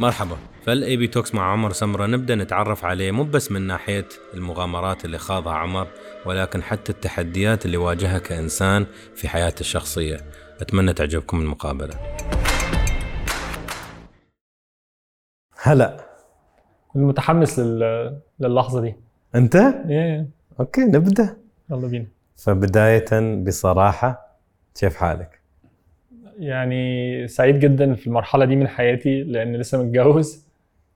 مرحبا. فال AB Talks مع عمر سمرة نبدأ نتعرف عليه مو بس من ناحية المغامرات اللي خاضها عمر ولكن حتى التحديات اللي واجهها كإنسان في حياته الشخصية. أتمنى تعجبكم المقابلة. هلا. كنت متحمس لل... للحظة دي. أنت؟ إيه. okay نبدأ. يلا بينا. فبداية بصراحة كيف حالك؟ يعني سعيد جدا في المرحلة دي من حياتي لأن لسه متجوز.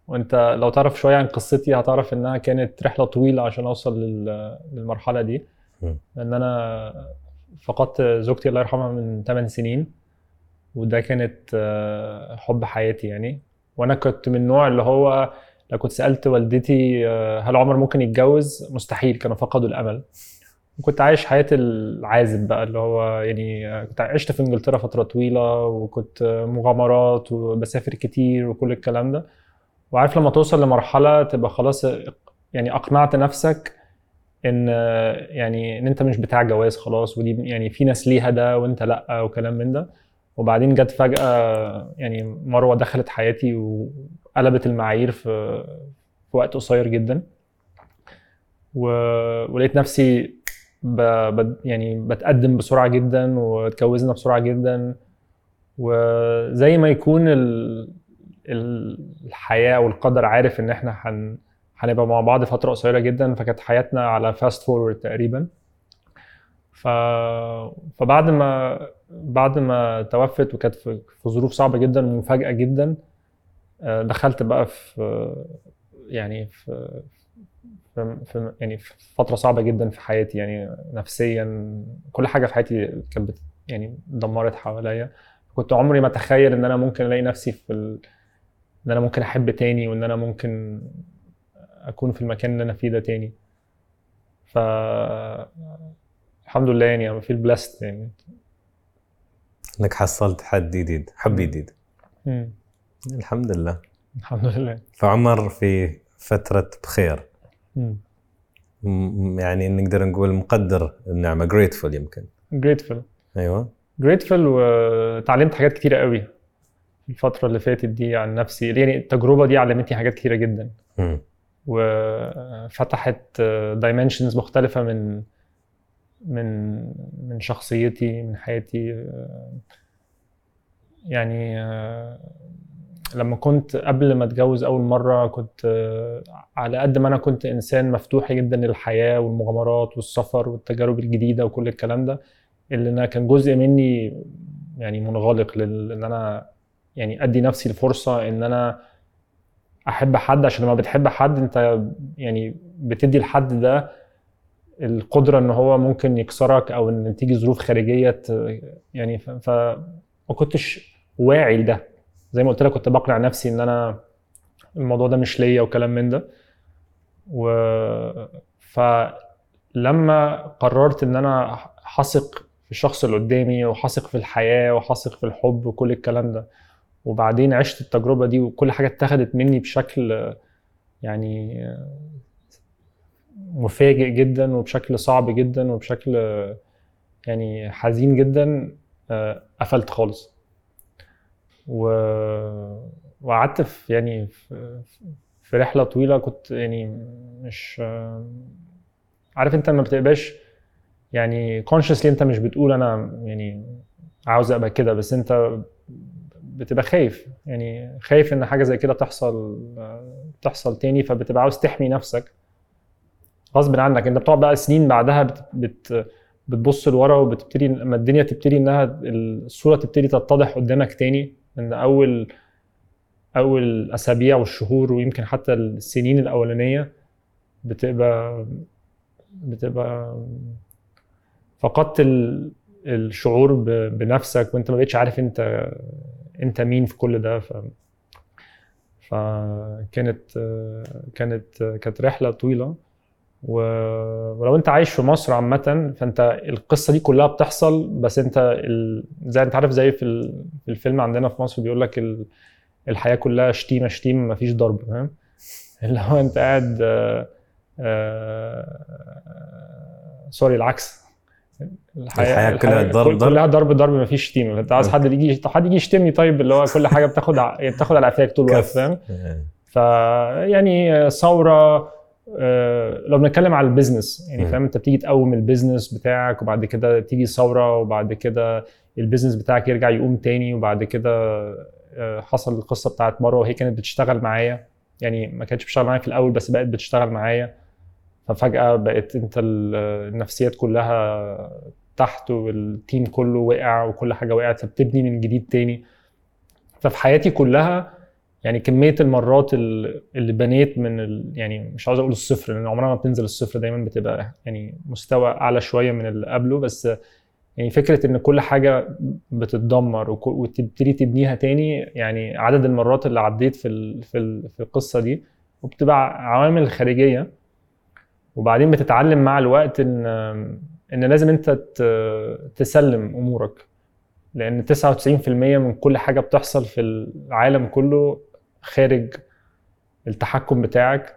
وأنت لو تعرف شوية عن قصتي هتعرف إنها كانت رحلة طويلة عشان أوصل لل... للمرحلة دي. لأن أنا فقدت زوجتي الله يرحمها من 8 سنين وده كانت آه، حب حياتي يعني. وأنا كنت من النوع اللي هو لو كنت سألت والدتي آه، هل عمر ممكن يتجوز؟ مستحيل كانوا فقدوا الأمل. وكنت عايش حياة العازب بقى اللي هو يعني كنت عشت في إنجلترا فترة طويلة وكنت مغامرات وبسافر كتير وكل الكلام ده وعارف لما توصل لمرحلة تبقى خلاص يعني أقنعت نفسك آه، يعني إن أنت مش بتاع جواز خلاص ودي يعني في ناس ليها ده وأنت لأ وكلام من ده وبعدين جت فجأة يعني مروة دخلت حياتي وقلبت المعايير في في وقت قصير جدا. ولقيت نفسي ب... ب... يعني بتقدم بسرعة جدا واتجوزنا بسرعة جدا. وزي ما يكون ال... ال- الحياة والقدر عارف إن إحنا هن... هنبقى مع بعض فترة قصيرة جدا فكانت حياتنا على fast forward تقريبا. ف... فبعد ما بعد ما توفت وكانت في ظروف صعبة جدا ومفاجأة جدا آه، دخلت بقى في يعني في في في- يعني في فترة صعبة جدا في حياتي يعني نفسيا كل حاجة في حياتي كانت يعني دمرت حواليا. كنت عمري ما أتخيل إن أنا ممكن ألاقي نفسي في ال... إن أنا ممكن أحب تاني وإن أنا ممكن أكون في المكان اللي أنا فيه ده تاني. ف الحمد لله يعني feel blessed يعني. إنك حصلت حد جديد حب. جديد. الحمد لله. الحمد لله. فعمر في فترة بخير. يعني نقدر نقول مقدر النعمة. grateful يمكن. Grateful. أيوه. Grateful وتعلمت حاجات كتيرة قوي في الفترة اللي فاتت دي عن نفسي. يعني التجربة دي علمتني حاجات كتيرة جدا. مم. وفتحت دايمنشنز مختلفة من من من شخصيتي من حياتي. يعني لما كنت قبل ما اتجوز أول مرة كنت على قد ما أنا كنت إنسان مفتوح جدا للحياة والمغامرات والسفر والتجارب الجديدة وكل الكلام ده اللي أنا كان جزء مني يعني منغلق لل- إن أنا يعني أدي نفسي الفرصة إن أنا أحب حد. عشان لما بتحب حد أنت يعني بتدي الحد ده القدرة إن هو ممكن يكسرك أو إن تيجي ظروف خارجية يعني ف- ما كنتش واعي لده. زي ما قلت لك كنت بقنع نفسي إن أنا الموضوع ده مش ليا وكلام من ده. و فلما قررت إن أنا هثق في الشخص اللي قدامي وهثق في الحياة وهثق في الحب وكل الكلام ده وبعدين عشت التجربة دي وكل حاجة اتخذت مني بشكل يعني مفاجئ جدا وبشكل صعب جدا وبشكل يعني حزين جدا قفلت خالص. و... وقعدت في يعني في, رحلة طويلة كنت يعني مش عارف انت ما بتبقاش يعني consciously انت مش بتقول أنا يعني عاوز ابقى كده بس انت بتبقى خايف. يعني خايف ان حاجة زي كده تحصل تحصل تاني فبتبقى عاوز تحمي نفسك غصب عنك. انت بتقعد بقى سنين بعدها بت بت بتبص لورا وبتبتدي لما الدنيا تبتدي انها الصورة تبتدي تتضح قدامك تاني. إن أول أول الاسابيع والشهور ويمكن حتى السنين الأولانية بتبقى بتبقى فقدت ال... الشعور بنفسك وأنت ما بقتش عارف أنت أنت مين في كل ده ف فكانت كانت كانت رحلة طويلة. ولو انت عايش في مصر عامة فانت القصة دي كلها بتحصل بس انت ال... زي انت عارف زي في, ال... في الفيلم عندنا في مصر بيقول لك ال... الحياة كلها شتيمة شتيمة مفيش ضرب فاهم اللي هو انت قاعد آه... آه... sorry العكس الحياة كلها ضرب- كل- ضرب. كلها ضرب ضرب ما فيش شتيمة فانت عايز حد يجي حد يجي يشتمني طيب اللي هو كل حاجة بتاخد ع- بتاخد على قفاك طول الوقت. فاهم إيه. ف يعني ثورة آه، لو بنتكلم على ال business يعني. فاهم؟ انت بتيجي تقوم ال business بتاعك وبعد كده تيجي ثورة وبعد كده ال business بتاعك يرجع يقوم تاني وبعد كده آه، حصل القصة بتاعت مروه وهي كانت بتشتغل معايا. يعني ما كانتش بتشتغل معايا في الأول بس بقت بتشتغل معايا. ففجأة بقت انت ال- النفسيات كلها تحت والتيم كله وقع وكل حاجة وقعت فبتبني من جديد تاني. ففي حياتي كلها يعني كمية المرات ال- اللي بنيت من ال... يعني مش عاوز أقول الصفر لأن عمرها ما بتنزل الصفر دايما بتبقى يعني مستوى أعلى شوية من اللي قبله بس يعني فكرة إن كل حاجة بتتدمر وتبتدي تبنيها تاني يعني عدد المرات اللي عديت في ال... في ال... في القصة دي وبتبقى عوامل خارجية. وبعدين بتتعلم مع الوقت إن إن لازم أنت تسلم أمورك لأن 99% من كل حاجة بتحصل في العالم كله خارج التحكم بتاعك.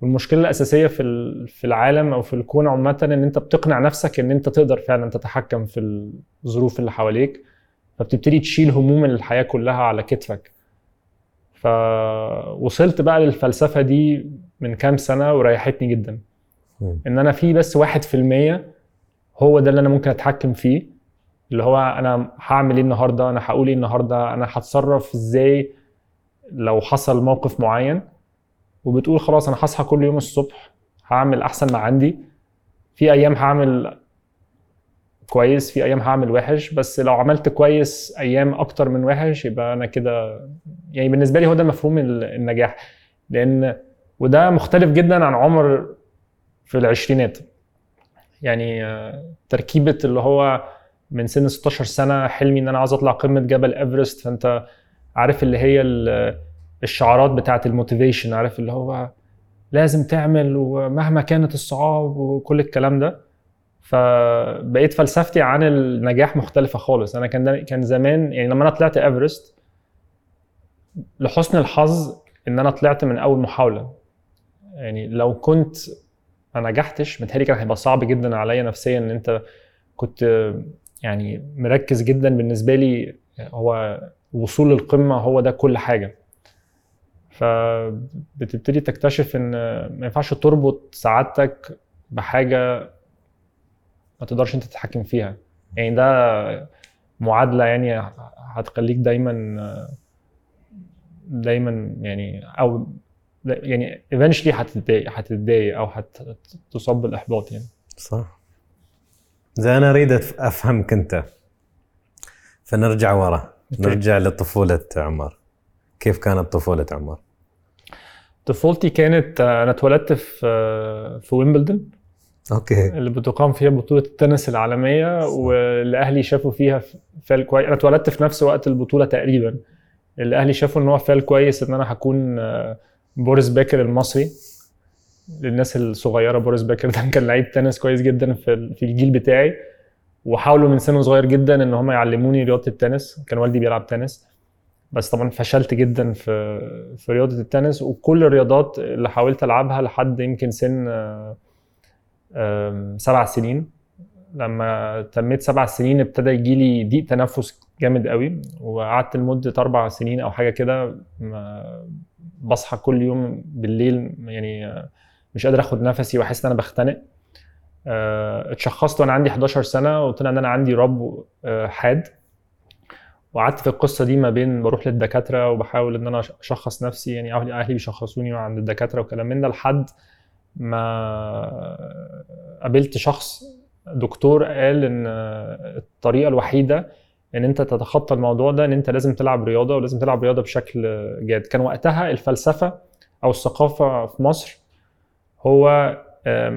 والمشكلة الأساسية في في العالم أو في الكون عامة إن أنت بتقنع نفسك إن أنت تقدر فعلا تتحكم في الظروف اللي حواليك فبتبتدي تشيل هموم الحياة كلها على كتفك. فوصلت بقى للفلسفة دي من كام سنة وريحتني جدا. إن أنا في بس واحد في المية هو ده اللي أنا ممكن أتحكم فيه. اللي هو أنا هعمل إيه النهارده؟ أنا هقول إيه النهارده؟ أنا هتصرف إزاي؟ لو حصل موقف معين وبتقول خلاص أنا هصحى كل يوم الصبح هعمل أحسن ما عندي. في أيام هعمل كويس في أيام هعمل وحش بس لو عملت كويس أيام أكتر من وحش يبقى أنا كده يعني بالنسبة لي هو ده مفهوم ال- النجاح. لأن وده مختلف جدا عن عمر في العشرينات. يعني تركيبة اللي هو من سن 16 سنة حلمي إن أنا عاوز أطلع قمة جبل إيفرست فأنت عارف اللي هي ال- الشعارات بتاعت ال motivation عارف اللي هو لازم تعمل ومهما كانت الصعاب وكل الكلام ده. فبقيت فلسفتي عن النجاح مختلفة خالص. أنا كان كان زمان يعني لما أنا طلعت إيفرست لحسن الحظ إن أنا طلعت من أول محاولة. يعني لو كنت ما نجحتش متهيألي كان هيبقى صعب جدا عليا نفسيا إن أنت كنت يعني مركز جدا بالنسبة لي. هو وصول للقمة هو ده كل حاجة. فبتبتدي تكتشف إن ما ينفعش تربط سعادتك بحاجة ما تقدرش أنت تتحكم فيها. يعني ده معادلة يعني هتخليك دايما دايما يعني أو يعني eventually هتتضايق هتتضايق أو هتصاب بالإحباط يعني. صح. زي أنا أريد أفهمك أنت. فنرجع ورا. نرجع لطفولة عمر. كيف كانت طفولة عمر؟ طفولتي كانت أنا اتولدت في في ويمبلدون okay. اللي بتقام فيها بطولة التنس العالمية صح. واللي أهلي شافوا فيها فال كويس أنا اتولدت في نفس وقت البطولة تقريبا. اللي أهلي شافوا إن هو فال كويس إن أنا هكون آه، بوريس باكر المصري. للناس الصغيرة بوريس باكر ده كان لعيب تنس كويس جدا في الجيل بتاعي. وحاولوا من سن صغير جدا إن هم يعلموني رياضة التنس. كان والدي بيلعب تنس. بس طبعا فشلت جدا في في رياضة التنس. وكل الرياضات اللي حاولت ألعبها لحد يمكن سن سبع سنين. لما تميت سبع سنين ابتدى يجي لي ضيق تنفس جامد قوي. وقعدت لمدة أربع سنين أو حاجة كده بصحى كل يوم بالليل يعني مش قادر آخد نفسي وأحس إن أنا بختنق. اتشخصت وأنا عندي 11 سنة وطلع إن أنا عندي رب آه، حاد. وقعدت في القصة دي ما بين بروح للدكاترة وبحاول إن أنا أشخص نفسي يعني أهلي بيشخصوني عند الدكاترة وكلام من ده لحد ما قابلت شخص دكتور قال إن الطريقة الوحيدة إن أنت تتخطى الموضوع ده إن أنت لازم تلعب رياضة ولازم تلعب رياضة بشكل جاد. كان وقتها الفلسفة أو الثقافة في مصر هو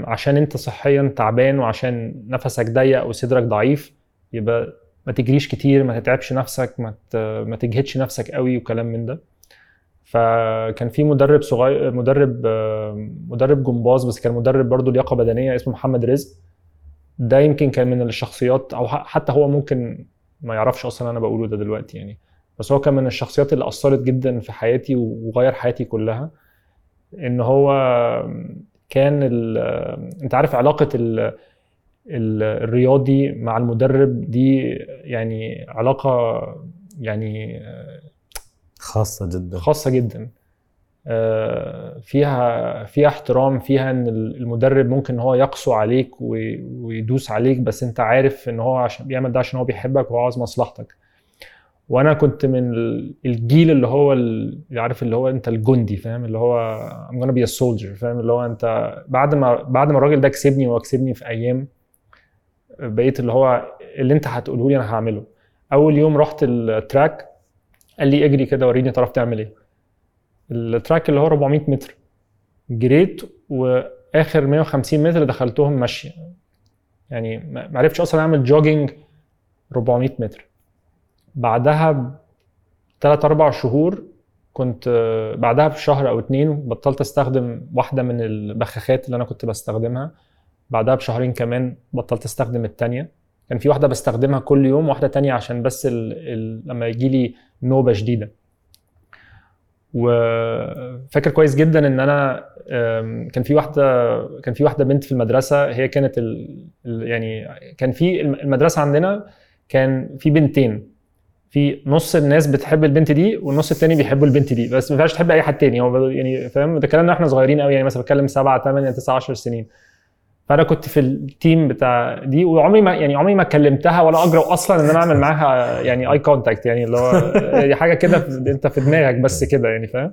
عشان انت صحيا تعبان وعشان نفسك ضيق وصدرك ضعيف يبقى ما تجريش كتير ما تتعبش نفسك ما ما تجهدش نفسك قوي وكلام من ده. فكان في مدرب صغير مدرب مدرب جمباز بس كان مدرب برضه لياقة بدنية اسمه محمد رزق. ده يمكن كان من الشخصيات أو حتى هو ممكن ما يعرفش أصلا أنا بقوله ده دلوقتي يعني. بس هو كان من الشخصيات اللي أثرت جدا في حياتي وغير حياتي كلها. إن هو كان ال- انت عارف علاقة ال- ال- الرياضي مع المدرب دي يعني علاقة يعني خاصة جدا. خاصة جدا. آه، فيها فيها احترام فيها إن المدرب ممكن إن هو يقسو عليك وي- ويدوس عليك بس أنت عارف إن هو عشان بيعمل ده عشان هو بيحبك وهو عاوز مصلحتك. وأنا كنت من ال- الجيل اللي هو ال- اللي عارف اللي هو انت الجندي فاهم؟ اللي هو I'm gonna be a soldier فاهم؟ اللي هو انت بعد ما بعد ما الراجل ده كسبني وكسبني في أيام بقيت اللي هو اللي انت هتقوله لي أنا هعمله. أول يوم رحت ال track قال لي اجري كده وريني تعرف تعمل إيه. ال track اللي هو 400 متر جريت وآخر 150 متر دخلتهم مشي. يعني ما عرفتش أصلا أعمل jogging 400 متر. بعدها بثلاث أربع شهور كنت بعدها بشهر أو اتنين بطلت أستخدم واحدة من البخاخات اللي أنا كنت بستخدمها. بعدها بشهرين كمان بطلت أستخدم التانية. كان في واحدة بستخدمها كل يوم واحدة تانية عشان بس ال... ال... لما يجي لي نوبة شديدة. وفاكر كويس جدا إن أنا كان في واحدة كان في واحدة بنت في المدرسة هي كانت ال... ال- يعني كان في الم- المدرسة عندنا كان في بنتين. في نص الناس بتحب البنت دي والنص التاني بيحبوا البنت دي. بس ما ينفعش تحب أي حد تاني. هو يعني فاهم؟ ده كلامنا إحنا صغيرين قوي يعني مثلا بتكلم 7 8 9 10 سنين. فأنا كنت في ال team بتاع دي وعمري ما يعني عمري ما كلمتها ولا اجرؤ أصلا إن أنا أعمل معاها يعني اي contact يعني اللي هو هي حاجة كده أنت في دماغك بس كده يعني فاهم؟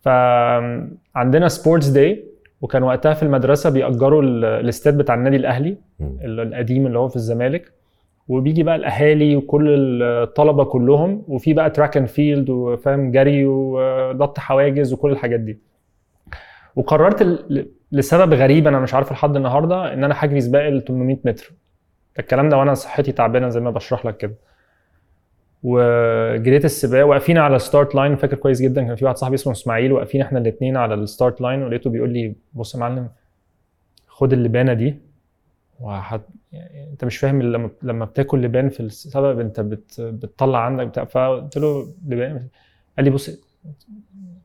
فعندنا sports day وكان وقتها في المدرسة بيأجروا ال- الاستاد بتاع النادي الأهلي القديم اللي هو في الزمالك. وبيجي بقى الأهالي وكل الطلبة كلهم وفي بقى track and field وفاهم جري ونط حواجز وكل الحاجات دي. وقررت لسبب غريب أنا مش عارفه لحد النهارده إن أنا هجري سباق ال 800 متر. الكلام ده وأنا صحتي تعبانة زي ما بشرح لك كده. وجريت السباق واقفين على ال start line فاكر كويس جدا كان في واحد صاحبي اسمه إسماعيل واقفين إحنا الاثنين على ال start line ولقيته بيقول لي بص يا معلم خد اللبانه دي. وهت... يعني انت مش فاهم لما لما بتاكل لبان في السباق انت بت... بتطلع عندك بتاع. فقلت له لبان قال لي بص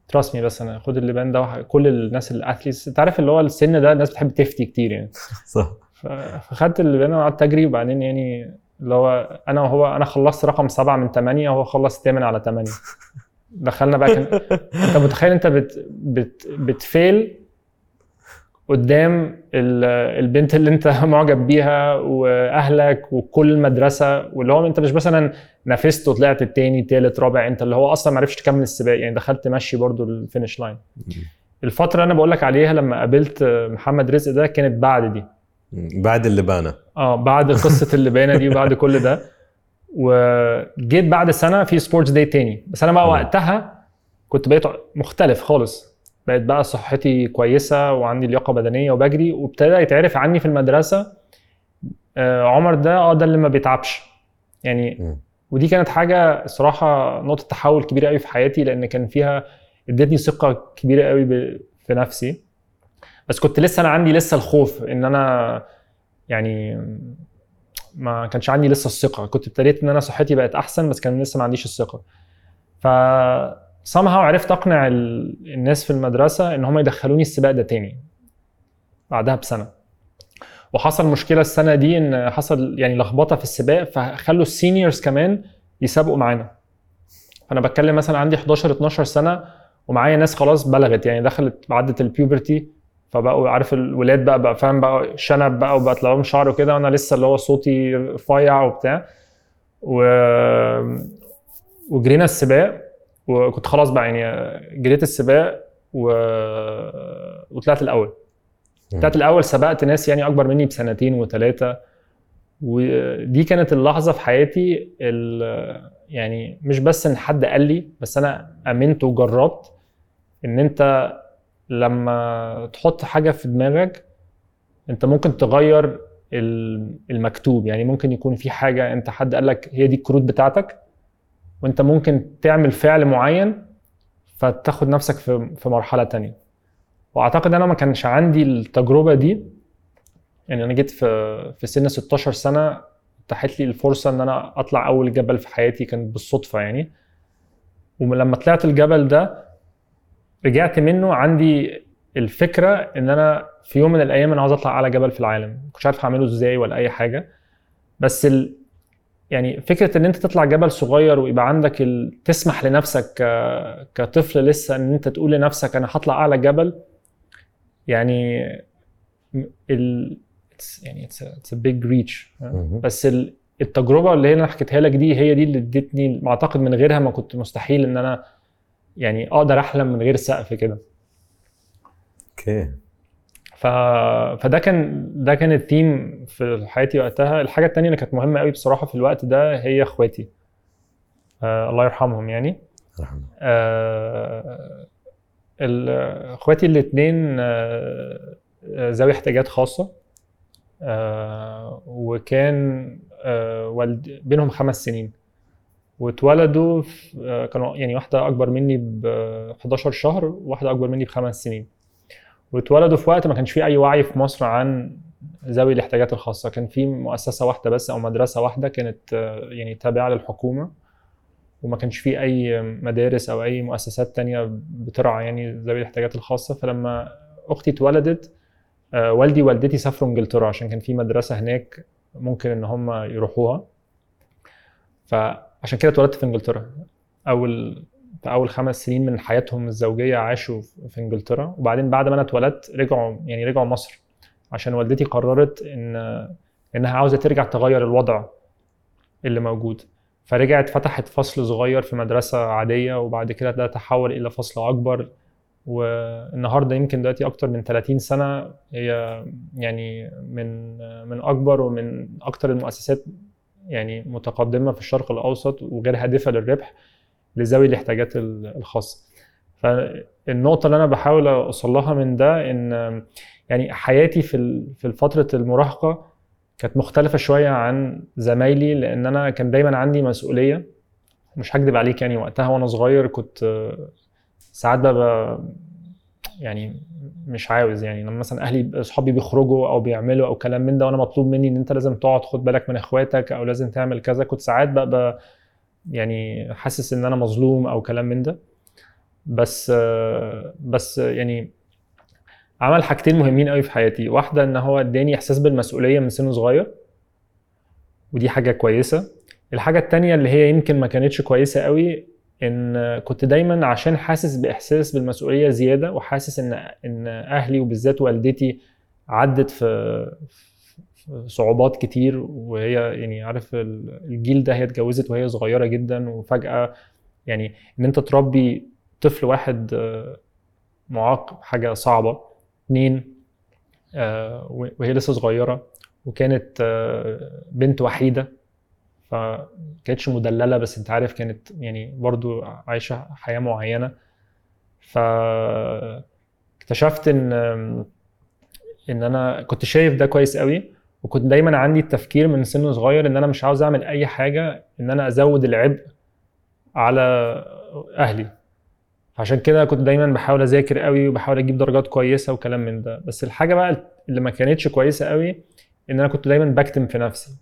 trust me بس أنا خد اللبان ده وح... كل الناس ال athletes انت عارف اللي هو السن ده الناس بتحب تفتي كتير يعني. صح. ف- فخدت اللبان وقعدت أجري وبعدين يعني اللي هو أنا وهو أنا خلصت رقم سبعة من ثمانيه وهو خلص ثامن على ثمانيه دخلنا بقى كان انت متخيل انت بت بت بت fail قدام ال- البنت اللي انت معجب بيها وأهلك وكل المدرسة واللي هو انت مش مثلا نافست وطلعت التاني تالت رابع انت اللي هو أصلا ما عرفتش تكمل السباق يعني دخلت مشي برضو ال finish line الفترة اللي أنا بقول لك عليها لما قابلت محمد رزق ده كانت بعد دي. بعد اللبانه آه بعد قصة اللبانه دي وبعد كل ده. وجيت بعد سنة في sports day تاني. بس أنا بقى. وقتها كنت بقيت مختلف خالص. بقيت بقى صحتي كويسة وعندي لياقة بدنية وبجري وابتدى يتعرف عني في المدرسة آه، عمر ده آه ده اللي ما بيتعبش. يعني مم. ودي كانت حاجة الصراحه نقطة تحول كبيرة قوي في حياتي لأن كان فيها ادتني ثقة كبيرة قوي في نفسي. بس كنت لسه أنا عندي لسه الخوف إن أنا يعني ما كانش عندي لسه الثقة. كنت ابتديت إن أنا صحتي بقت أحسن بس كان لسه ما عنديش الثقة. ف somehow عرفت أقنع ال- الناس في المدرسة إن هم يدخلوني السباق ده تاني بعدها بسنة. وحصل مشكلة السنة دي إن حصل يعني لخبطة في السباق فخلوا ال seniors كمان يسابقوا معانا. فأنا بتكلم مثلا عندي 11 12 سنة ومعايا ناس خلاص بلغت يعني دخلت عدت ال puberty فبقوا عارف الولاد بقى بقى فاهم بقى شنب بقى وبقت لهم شعر وكده وأنا لسه اللي هو صوتي رفيع وبتاع. و... وجرينا السباق. وكنت خلاص بقى يعني جريت السباق و... وطلعت الأول. طلعت الأول سبقت ناس يعني أكبر مني بسنتين وثلاثه ودي كانت اللحظة في حياتي ال- يعني مش بس إن حد قال لي بس أنا آمنت وجربت إن أنت لما تحط حاجة في دماغك أنت ممكن تغير ال- المكتوب. يعني ممكن يكون في حاجة أنت حد قال لك هي دي الكروت بتاعتك وانت ممكن تعمل فعل معين فتاخد نفسك في في مرحلة تانية. وأعتقد أنا ما كانش عندي التجربة دي. يعني أنا جيت في في سن 16 سنة اتاحت لي الفرصة إن أنا أطلع أول جبل في حياتي كانت بالصدفة يعني. ولما طلعت الجبل ده رجعت منه عندي الفكرة إن أنا في يوم من الأيام أنا عاوز أطلع أعلى جبل في العالم. ما عارف اعمله إزاي ولا أي حاجة. بس ال... يعني فكرة إن أنت تطلع جبل صغير ويبقى عندك ال... تسمح لنفسك ك... كطفل لسه إن أنت تقول لنفسك أنا هطلع أعلى جبل يعني ال... it's- يعني it's a big reach مهم. بس ال- التجربة اللي هي أنا حكيتها لك دي هي دي اللي ادتني أعتقد من غيرها ما كنت مستحيل إن أنا يعني أقدر أحلم من غير سقف كده. أوكي. ف... فده كان ده كان الثيم في حياتي وقتها. الحاجة التانية اللي كانت مهمة قوي بصراحة في الوقت ده هي اخواتي. آه الله يرحمهم يعني. آه اخواتي الاثنين آه ذوي احتياجات خاصة. آه وكان آه والد بينهم خمس سنين. واتولدوا آه كانوا يعني واحدة أكبر مني ب 11 شهر وواحده أكبر مني بخمس سنين. واتولدوا في وقت ما كانش فيه أي وعي في مصر عن ذوي الاحتياجات الخاصة. كان في مؤسسة واحدة بس أو مدرسة واحدة كانت آه، يعني تابعة للحكومة وما كانش فيه أي مدارس أو أي مؤسسات تانية بترعى يعني ذوي الاحتياجات الخاصة. فلما أختي اتولدت آه، والدي ووالدتي سافروا إنجلترا عشان كان في مدرسة هناك ممكن إن هم يروحوها. فعشان كده اتولدت في إنجلترا. أول في أول خمس سنين من حياتهم الزوجية عاشوا في إنجلترا. وبعدين بعد ما أنا اتولدت رجعوا يعني رجعوا مصر عشان والدتي قررت إن إنها عاوزة ترجع تغير الوضع اللي موجود. فرجعت فتحت فصل صغير في مدرسة عادية وبعد كده ده تحول إلى فصل أكبر. والنهاردة يمكن دلوقتي أكتر من 30 سنة هي يعني من من أكبر ومن أكتر المؤسسات يعني متقدمة في الشرق الأوسط وغير هادفة للربح. لذوي الاحتياجات ال- الخاصة. فالنقطة اللي أنا بحاول أوصل لها من ده إن يعني حياتي في في فترة المراهقة كانت مختلفة شوية عن زمايلي لأن أنا كان دايما عندي مسؤولية. مش هكدب عليك يعني وقتها وأنا صغير كنت ساعات ببقى يعني مش عاوز يعني لما مثلا أهلي أصحابي بيخرجوا أو بيعملوا أو كلام من ده وأنا مطلوب مني إن أنت لازم تقعد خد بالك من إخواتك أو لازم تعمل كذا كنت ساعات ببقى يعني حاسس إن أنا مظلوم أو كلام من ده. بس بس يعني عمل حاجتين مهمين قوي في حياتي. واحدة إن هو إداني إحساس بالمسؤولية من سن صغير ودي حاجة كويسة. الحاجة التانية اللي هي يمكن ما كانتش كويسة قوي إن كنت دايما عشان حاسس بإحساس بالمسؤولية زيادة وحاسس إن إن أهلي وبالذات والدتي عدت في صعوبات كتير وهي يعني عارف ال- الجيل ده هي اتجوزت وهي صغيرة جدا وفجأة يعني إن أنت تربي طفل واحد آه، معاق حاجة صعبة. اتنين آه، وهي لسه صغيرة وكانت آه، بنت وحيدة فكانتش مدللة بس أنت عارف كانت يعني برضو عايشة حياة معينة. ف اكتشفت إن إن أنا كنت شايف ده كويس قوي. وكنت دايما عندي التفكير من سن صغير إن أنا مش عاوز أعمل أي حاجة إن أنا أزود العبء على أهلي. عشان كده كنت دايما بحاول أذاكر قوي وبحاول أجيب درجات كويسة وكلام من ده. بس الحاجة بقى اللي ما كانتش كويسة قوي إن أنا كنت دايما بكتم في نفسي.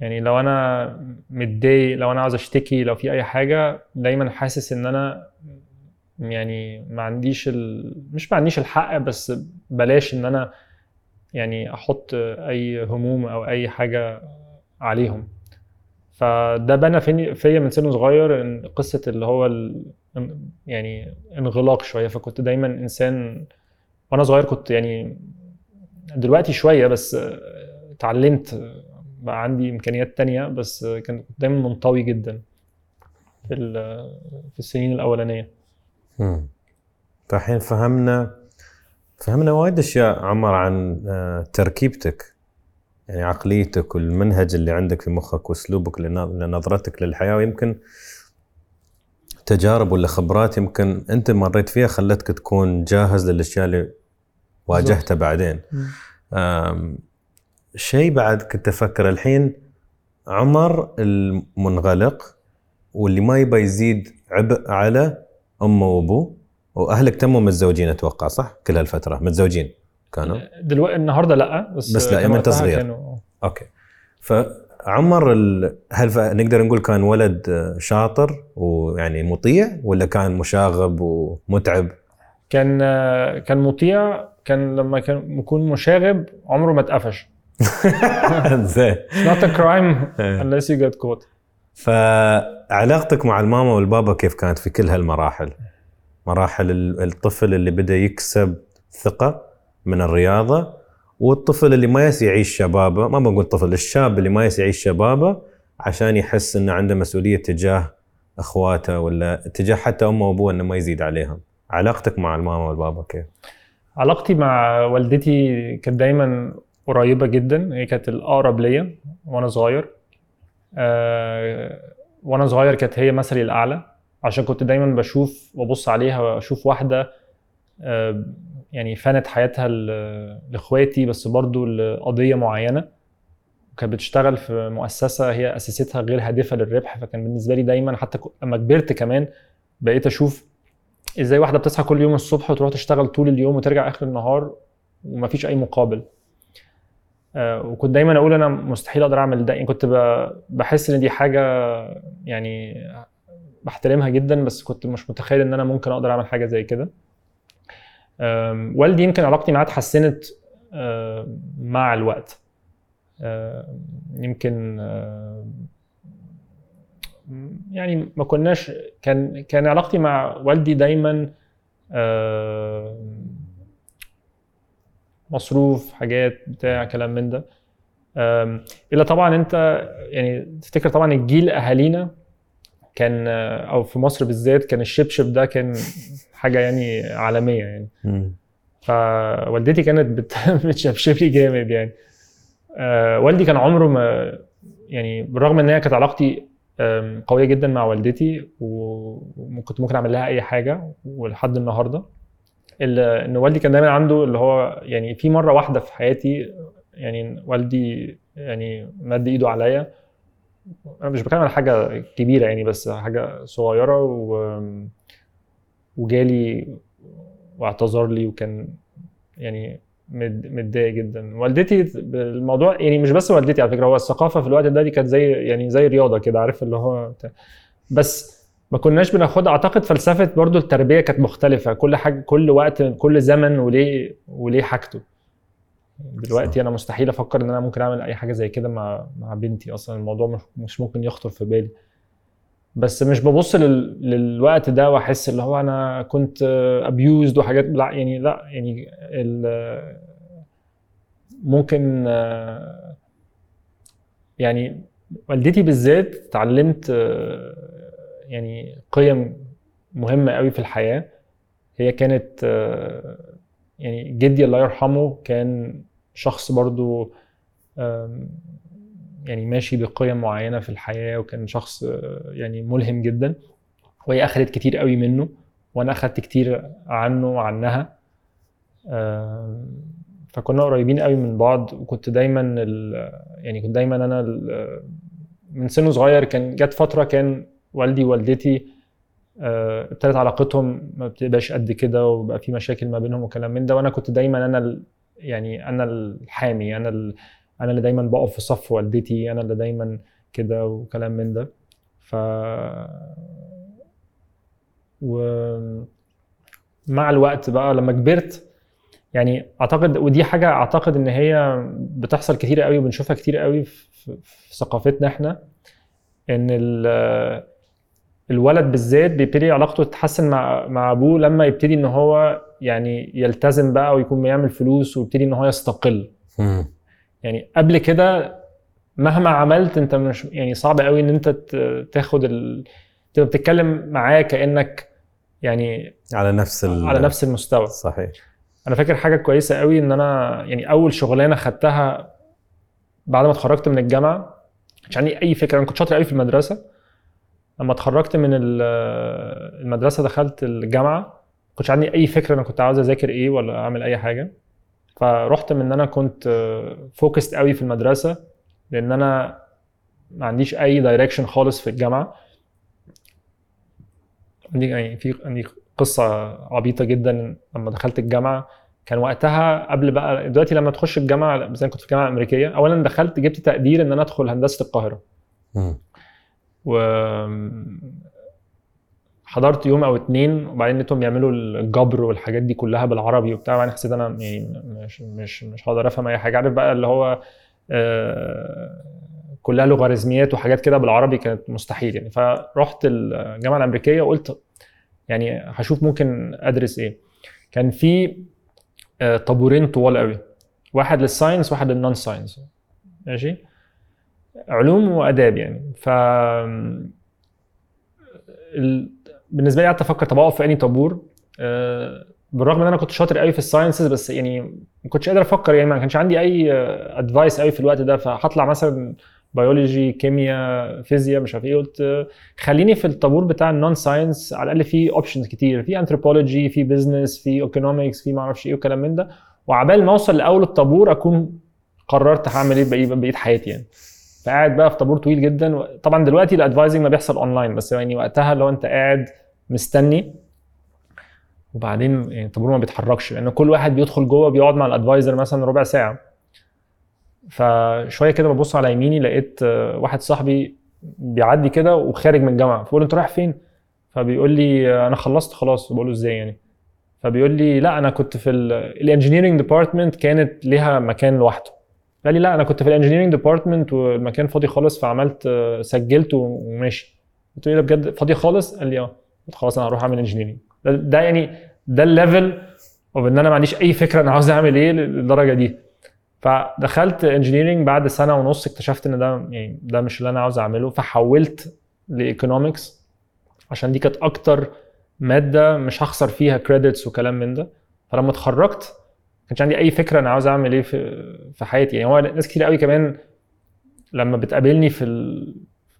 يعني لو أنا متضايق لو أنا عاوز أشتكي لو في أي حاجة دايما حاسس إن أنا يعني ما عنديش ال... مش ما عنديش الحق بس بلاش إن أنا يعني أحط أي هموم أو أي حاجة عليهم. فده بنى فيا من سن صغير إن قصة اللي هو ال... يعني انغلاق شوية. فكنت دايما إنسان وأنا صغير كنت يعني دلوقتي شوية بس اتعلمت. بقى عندي إمكانيات تانية بس كان دايما منطوي جدا في في السنين الأولانية. مم. فالحين فهمنا فهمنا وايد أشياء عمر عن آه، تركيبتك يعني عقليتك والمنهج اللي عندك في مخك وأسلوبك لن- لنظرتك للحياة ويمكن تجارب ولا خبرات يمكن أنت مريت فيها خلتك تكون جاهز للأشياء اللي واجهتها بعدين. شيء بعد كنت أفكر الحين عمر المنغلق واللي ما يبى يزيد عبء على أمه وأبوه. وأهلك تموا متزوجين أتوقع صح؟ كل هالفترة متزوجين كانوا دلوقتي النهارده لا بس بس لا، يوم وقتها صغير. كانوا أوكي فعمر ال... هل ف... نقدر نقول كان ولد شاطر ويعني مطيع ولا كان مشاغب ومتعب؟ كان كان مطيع كان لما كان يكون مشاغب عمره ما اتقفش زين It's not a crime إيه. unless you get caught فعلاقتك مع الماما والبابا كيف كانت في كل هالمراحل؟ مراحل ال- الطفل اللي بدأ يكسب ثقة من الرياضة والطفل اللي ما يعيش شبابه ما بقول طفل الشاب اللي ما يعيش شبابه عشان يحس إنه عنده مسؤولية تجاه إخواته ولا تجاه حتى أمه وأبوه إنه ما يزيد عليهم. علاقتك مع الماما والبابا كيف؟ علاقتي مع والدتي كانت دايما قريبة جدا هي كانت الأقرب ليا وأنا صغير. آه، وأنا صغير كانت هي مثلي الأعلى. عشان كنت دايما بشوف وأبص عليها وأشوف واحدة آه، يعني فانت حياتها ل- لإخواتي بس برضو لقضية معينة. وكانت بتشتغل في مؤسسة هي أسستها غير هادفة للربح فكان بالنسبة لي دايما حتى لما كبرت كمان بقيت أشوف إزاي واحدة بتصحى كل يوم الصبح وتروح تشتغل طول اليوم وترجع آخر النهار ومفيش أي مقابل. آه، وكنت دايما أقول أنا مستحيل أقدر أعمل ده يعني كنت بحس إن دي حاجة يعني بحترمها جدا بس كنت مش متخيل إن أنا ممكن أقدر أعمل حاجة زي كده. والدي يمكن علاقتي معاه اتحسنت مع الوقت. يمكن يعني ما كناش كان كان علاقتي مع والدي دايما مصروف حاجات بتاع كلام من ده. إلا طبعا أنت يعني تفتكر طبعا الجيل أهالينا كان أو في مصر بالذات كان الشبشب ده كان حاجة يعني عالمية يعني. فوالدتي كانت بت- بتشبشب لي جامد يعني. آه، والدي كان عمره ما يعني بالرغم إن هي كانت علاقتي قوية جدا مع والدتي وكنت ممكن أعمل لها أي حاجة ولحد النهارده. إن والدي كان دايما عنده اللي هو يعني في مرة واحدة في حياتي يعني والدي يعني مد إيده عليا أنا مش بتكلم على حاجة كبيرة يعني بس حاجة صغيرة و وجالي واعتذر لي وكان يعني متضايق جدا والدتي الموضوع يعني مش بس والدتي على فكرة هو الثقافة في الوقت ده دي كانت زي يعني زي رياضة كده عارف اللي هو. بس ما كناش بناخدها أعتقد فلسفة برضو التربية كانت مختلفة كل حاجة كل وقت كل زمن وليه وليه حاجته دلوقتي أنا مستحيل أفكر إن أنا ممكن أعمل أي حاجة زي كده مع مع بنتي أصلا. الموضوع مش- ممكن يخطر في بالي. بس مش ببص لل... للوقت ده وأحس اللي هو أنا كنت ابيوزد وحاجات لا يعني لا يعني ال... ممكن يعني والدتي بالذات اتعلمت يعني قيم مهمة قوي في الحياة. هي كانت يعني جدي الله يرحمه كان شخص برضو يعني ماشي بقيم معينة في الحياة وكان شخص آه، يعني ملهم جدا. وهي أخدت كتير قوي منه وأنا أخدت كتير عنه وعنها. فكنا قريبين قوي من بعض وكنت دايما يعني كنت دايما أنا ال- من سن صغير كان جت فترة كان والدي ووالدتي آه، ابتدت علاقتهم ما بتبقاش قد كده وبقى في مشاكل ما بينهم وكلام من ده. وأنا كنت دايما أنا يعني أنا الحامي أنا أنا اللي دايما بقف في صف والدتي أنا اللي دايما كده وكلام من ده. ف و مع الوقت بقى لما كبرت يعني أعتقد ودي حاجة أعتقد إن هي بتحصل كتير قوي وبنشوفها كتير قوي في في ثقافتنا إحنا إن ال- الولد بالذات بيبتدي علاقته تتحسن مع مع أبوه لما يبتدي إن هو يعني يلتزم بقى ويكون بيعمل فلوس ويبتدي إن هو يستقل. يعني قبل كده مهما عملت أنت مش يعني صعب قوي إن أنت تاخد ال... تبقى بتتكلم معاه كأنك يعني على نفس ال... على نفس المستوى. صحيح. أنا فاكر حاجة كويسة قوي إن أنا يعني أول شغلانة خدتها بعد ما اتخرجت من الجامعة مش عندي أي فكرة أنا كنت شاطر قوي في المدرسة. لما اتخرجت من ال- المدرسة دخلت الجامعة ما كنتش عندي أي فكرة أنا كنت عاوز أذاكر إيه ولا أعمل أي حاجة. فرحت من إن أنا كنت focused قوي في المدرسة لأن أنا ما عنديش أي direction خالص في الجامعة. عندي يعني في عندي قصة عبيطة جدا لما دخلت الجامعة. كان وقتها قبل بقى دلوقتي لما تخش الجامعة زي كنت في الجامعة الامريكيه اولا دخلت جبت تقدير إن أنا أدخل هندسة القاهرة. حضرت يوم أو اتنين وبعدين لقيتهم بيعملوا الجبر والحاجات دي كلها بالعربي وبتاع وبعدين حسيت أنا يعني مش مش مش هقدر أفهم أي حاجة. عارف بقى اللي هو آه، كلها لوغاريتميات وحاجات كده بالعربي كانت مستحيل يعني. فرحت الجامعة الأمريكية وقلت يعني هشوف ممكن أدرس إيه. كان في آه، طابورين طوال قوي واحد لل science واحد لل non science ماشي؟ علوم وآداب يعني. ف ال... بالنسبة لي قعدت أفكر طب أقف في أنهي طابور؟ أه بالرغم إن أنا كنت شاطر قوي في ال sciences بس يعني ما كنتش قادر أفكر يعني ما كانش عندي أي advice قوي في الوقت ده. فهطلع مثلا بيولوجي كيمياء فيزياء مش عارف إيه. قلت خليني في الطابور بتاع ال non science على الأقل في options كتير. في انثروبولوجي في business في economics في ما أعرفش إيه وكلام من ده. وعبال ما أوصل لأول الطابور أكون قررت هعمل إيه بقيه حياتي يعني. فقاعد بقى في طابور طويل جدا. طبعا دلوقتي ال advising ما بيحصل أونلاين بس يعني وقتها لو أنت قاعد مستني. وبعدين يعني الطابور ما بيتحركش لأن كل واحد بيدخل جوه بيقعد مع ال advisor مثلا ربع ساعة. فشوية كده ببص على يميني لقيت واحد صاحبي بيعدي كده وخارج من الجامعة. فبقول له أنت رايح فين؟ فبيقول لي أنا خلصت خلاص. بقول له إزاي يعني؟ فبيقول لي لا أنا كنت في ال engineering department كانت ليها مكان لوحده. قال لي لا أنا كنت في ال engineering department والمكان فاضي خالص فعملت آه، سجلت وماشي. قلت له إيه ده بجد؟ فاضي خالص؟ قال لي آه. خلاص أنا هروح أعمل engineering ده يعني ده ال level of إن أنا ما عنديش أي فكرة أنا عاوز أعمل إيه للدرجة دي. فدخلت engineering بعد سنة ونص اكتشفت إن ده يعني ده مش اللي أنا عاوز أعمله فحولت ل economics عشان دي كانت أكتر مادة مش هخسر فيها credits وكلام من ده. فلما اتخرجت كانش عندي أي فكرة أنا عاوز أعمل إيه في في حياتي. يعني هو ناس كتير قوي كمان لما بتقابلني في ال...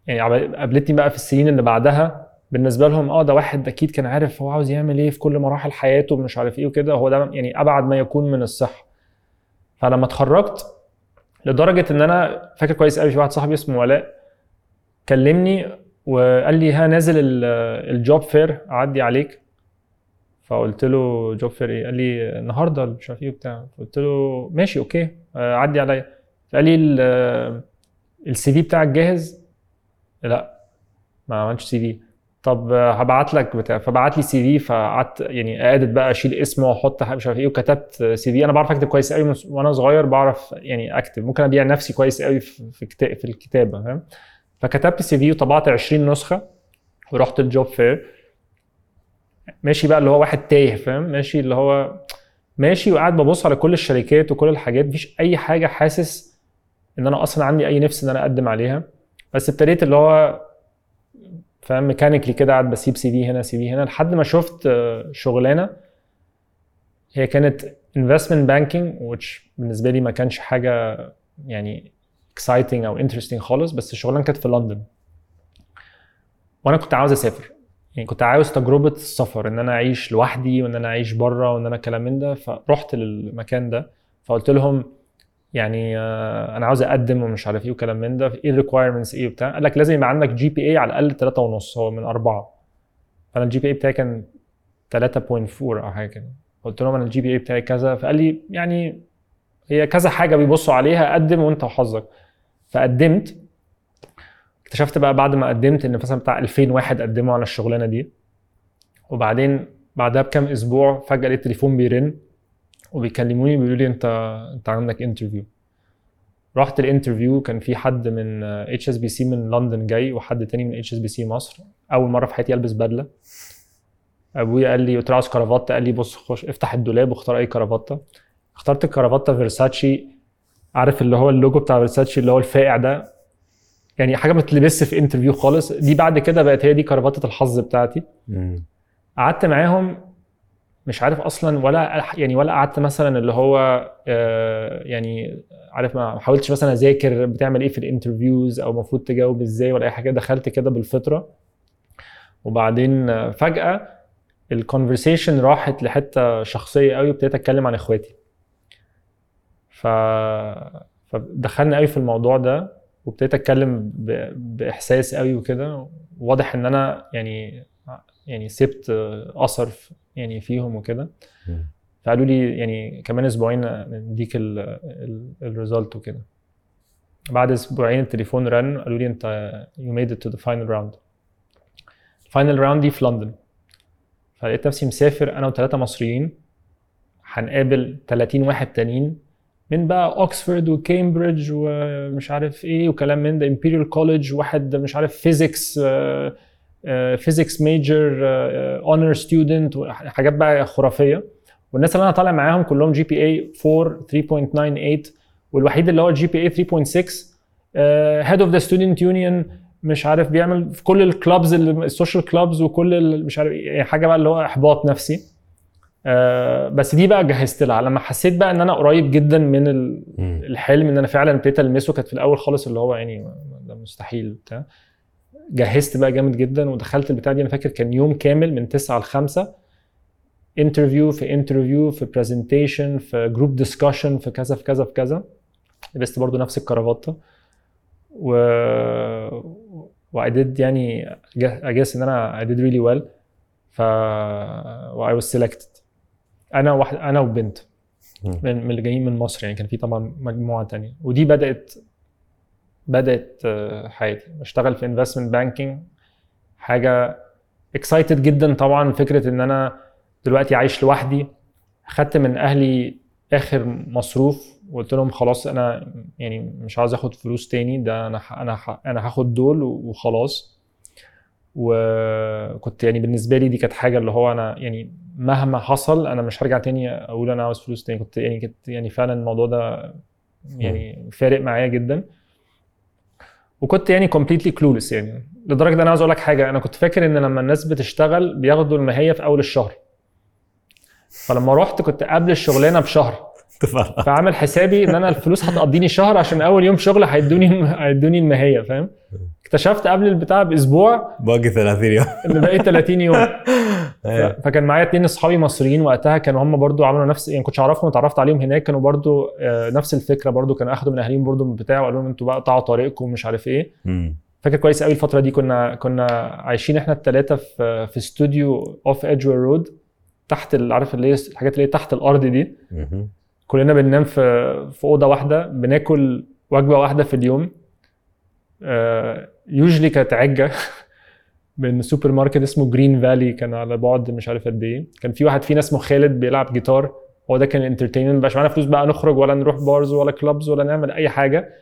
يعني قابلتني بقى في السنين اللي بعدها بالنسبة لهم آه ده واحد أكيد كان عارف هو عاوز يعمل إيه في كل مراحل حياته مش عارف إيه وكده. هو ده يعني أبعد ما يكون من الصحه فلما اتخرجت لدرجة إن أنا فاكر كويس قوي في واحد صاحبي اسمه ولاء كلمني وقال لي ها نازل ال job fair أعدي عليك. فقلت له job fair إيه؟ قال لي النهارده مش عارف إيه وبتاع. قلت له ماشي okay. آه، عدي عليا. قال لي ال CV بتاعك جاهز؟ لا ما عملتش CV طب هبعت لك بتاع فبعت لي CV فقعدت يعني قعدت بقى أشيل اسمه وأحط مش عارف إيه وكتبت CV أنا بعرف أكتب كويس قوي وأنا صغير بعرف يعني أكتب. ممكن أبيع نفسي كويس قوي في في الكتابة فاهم؟ فكتبت CV وطبعت 20 نسخة ورحت ال job fair ماشي بقى اللي هو واحد تايه فاهم؟ ماشي اللي هو ماشي وقاعد ببص على كل الشركات وكل الحاجات مفيش أي حاجة حاسس إن أنا أصلا عندي أي نفس إن أنا أقدم عليها. بس ابتديت اللي هو فاهم mechanically كده قاعد بسيب CV هنا CV هنا لحد ما شفت آه، شغلانة هي كانت investment banking which بالنسبة لي ما كانش حاجة يعني exciting أو interesting خالص بس الشغلانة كانت في لندن وأنا كنت عاوز أسافر. يعني كنت عاوز تجربة السفر إن أنا أعيش لوحدي وإن أنا أعيش بره وإن أنا كلام من ده. فرحت للمكان ده فقلت لهم يعني آه، أنا عاوز أقدم ومش عارف إيه وكلام من ده. إيه ال requirements إيه وبتاع؟ قال لك لازم يبقى عندك GPA على الأقل 3 ونص هو من أربعة. فأنا ال GPA بتاعي كان 3.4 أو حاجة كده. قلت لهم أنا ال GPA بتاعي كذا. فقال لي يعني هي كذا حاجة بيبصوا عليها قدم وأنت وحظك. فقدمت. اكتشفت بقى بعد ما قدمت إن مثلا بتاع 2000 واحد قدموا على الشغلانة دي. وبعدين بعدها بكام أسبوع فجأة لقيت التليفون بيرن وبيكلموني بيقولوا لي أنت أنت عندك interview رحت ال interview كان في حد من HSBC من لندن جاي وحد تاني من HSBC مصر. أول مرة في حياتي ألبس بدلة. أبويا قال لي قلت له عاوز كرافته قال لي بص خش افتح الدولاب واختار أي كرافته اخترت الكرافته فيرساتشي عارف اللي هو اللوجو بتاع فيرساتشي اللي هو الفاقع ده؟ يعني حاجة ما تلبسش في interview خالص. دي بعد كده بقت هي دي كرافته الحظ بتاعتي. قعدت معاهم مش عارف أصلا ولا يعني ولا قعدت مثلا اللي هو آه، يعني عارف ما حاولتش مثلا أذاكر بتعمل إيه في ال interviews أو المفروض تجاوب إزاي ولا أي حاجة. دخلت كده بالفطرة. وبعدين فجأة ال conversation راحت لحتة شخصية قوي وابتديت أتكلم عن إخواتي. ف فدخلنا قوي في الموضوع ده. وابتديت اتكلم بإحساس قوي وكده واضح إن أنا يعني يعني سبت أثر يعني فيهم وكده. فقالوا لي يعني كمان أسبوعين نديك ال result وكده. بعد أسبوعين التليفون رن قالوا لي أنت you made it to the final round ال final round دي في لندن. فلقيت نفسي مسافر أنا وثلاثه مصريين هنقابل 30 واحد تانيين من بقى اوكسفورد وكامبريدج ومش عارف إيه وكلام من ده Imperial College واحد مش عارف physics physics major honor student حاجات بقى خرافية. والناس اللي أنا طالع معاهم كلهم GPA 4 3.98 والوحيد اللي هو ال GPA 3.6 head of the student union مش عارف بيعمل في كل ال clubs ال social clubs وكل مش عارف إيه، حاجة بقى اللي هو إحباط نفسي. آه، بس دي بقى جهزت لها. لما حسيت بقى إن أنا قريب جدا من. الحلم إن أنا فعلا ابتديت ألمسه كانت في الأول خالص اللي هو يعني ده مستحيل بتاع. جهزت بقى جامد جدا ودخلت البتاع دي. أنا فاكر كان يوم كامل من 9 ل 5 interview في interview في presentation في group discussion في كذا في كذا في كذا. لبست برضو نفس الكرافته و و I did يعني I guess إن أنا I did really well. ف و I was selected. أنا واحد أنا وبنت. من اللي جايين من مصر يعني كان في طبعا مجموعة تانية. ودي بدات بدأت آه، حياتي. بشتغل في investment banking حاجة excited جدا طبعا فكرة إن أنا دلوقتي عايش لوحدي. خدت من أهلي آخر مصروف. وقلت لهم خلاص أنا يعني مش عاوز آخد فلوس تاني. ده أنا أنا أنا هاخد دول وخلاص. وكنت يعني بالنسبة لي دي كانت حاجة اللي هو أنا يعني مهما حصل أنا مش هرجع تاني أقول أنا عاوز فلوس تاني. كنت يعني كنت يعني فعلا الموضوع ده يعني فارق معايا جدا. وكنت يعني كومبليتلي كلولس يعني لدرجة إن أنا عاوز أقول لك حاجة أنا كنت فاكر إن لما الناس بتشتغل بياخدوا الماهيه في أول الشهر. فلما رحت كنت قبل الشغلانة بشهر. فعامل حسابي إن أنا الفلوس هتقضيني شهر عشان أول يوم شغل هيدوني هيدوني الماهيه فاهم اكتشفت قبل البتاع بأسبوع باقي 30 يوم إن بقيت 30 يوم إيه. فكان معايا اتنين أصحابي مصريين وقتها كانوا هم برضو عملوا نفس يعني كنتش أعرفهم اتعرفت عليهم هناك كانوا برضو آه، نفس الفكرة برضو كانوا أخدوا من أهاليهم برضو من بتاع وقالوا لهم أنتوا بقى قطعوا طريقكم ومش عارف إيه. فاكر كويس قوي الفترة دي كنا كنا عايشين إحنا الثلاثه في في studio off Edgware Road تحت عارف اللي هي الحاجات اللي هي تحت الأرض دي. كلنا بننام في في أوضة واحدة بناكل وجبة واحدة في اليوم. usually كانت عجة من سوبر ماركت اسمه جرين فالي كان على بعد مش عارف قد إيه. كان في واحد فينا اسمه خالد بيلعب جيتار. هو ده كان ال entertainment مبقاش معانا فلوس بقى نخرج ولا نروح bars ولا clubs ولا نعمل أي حاجة.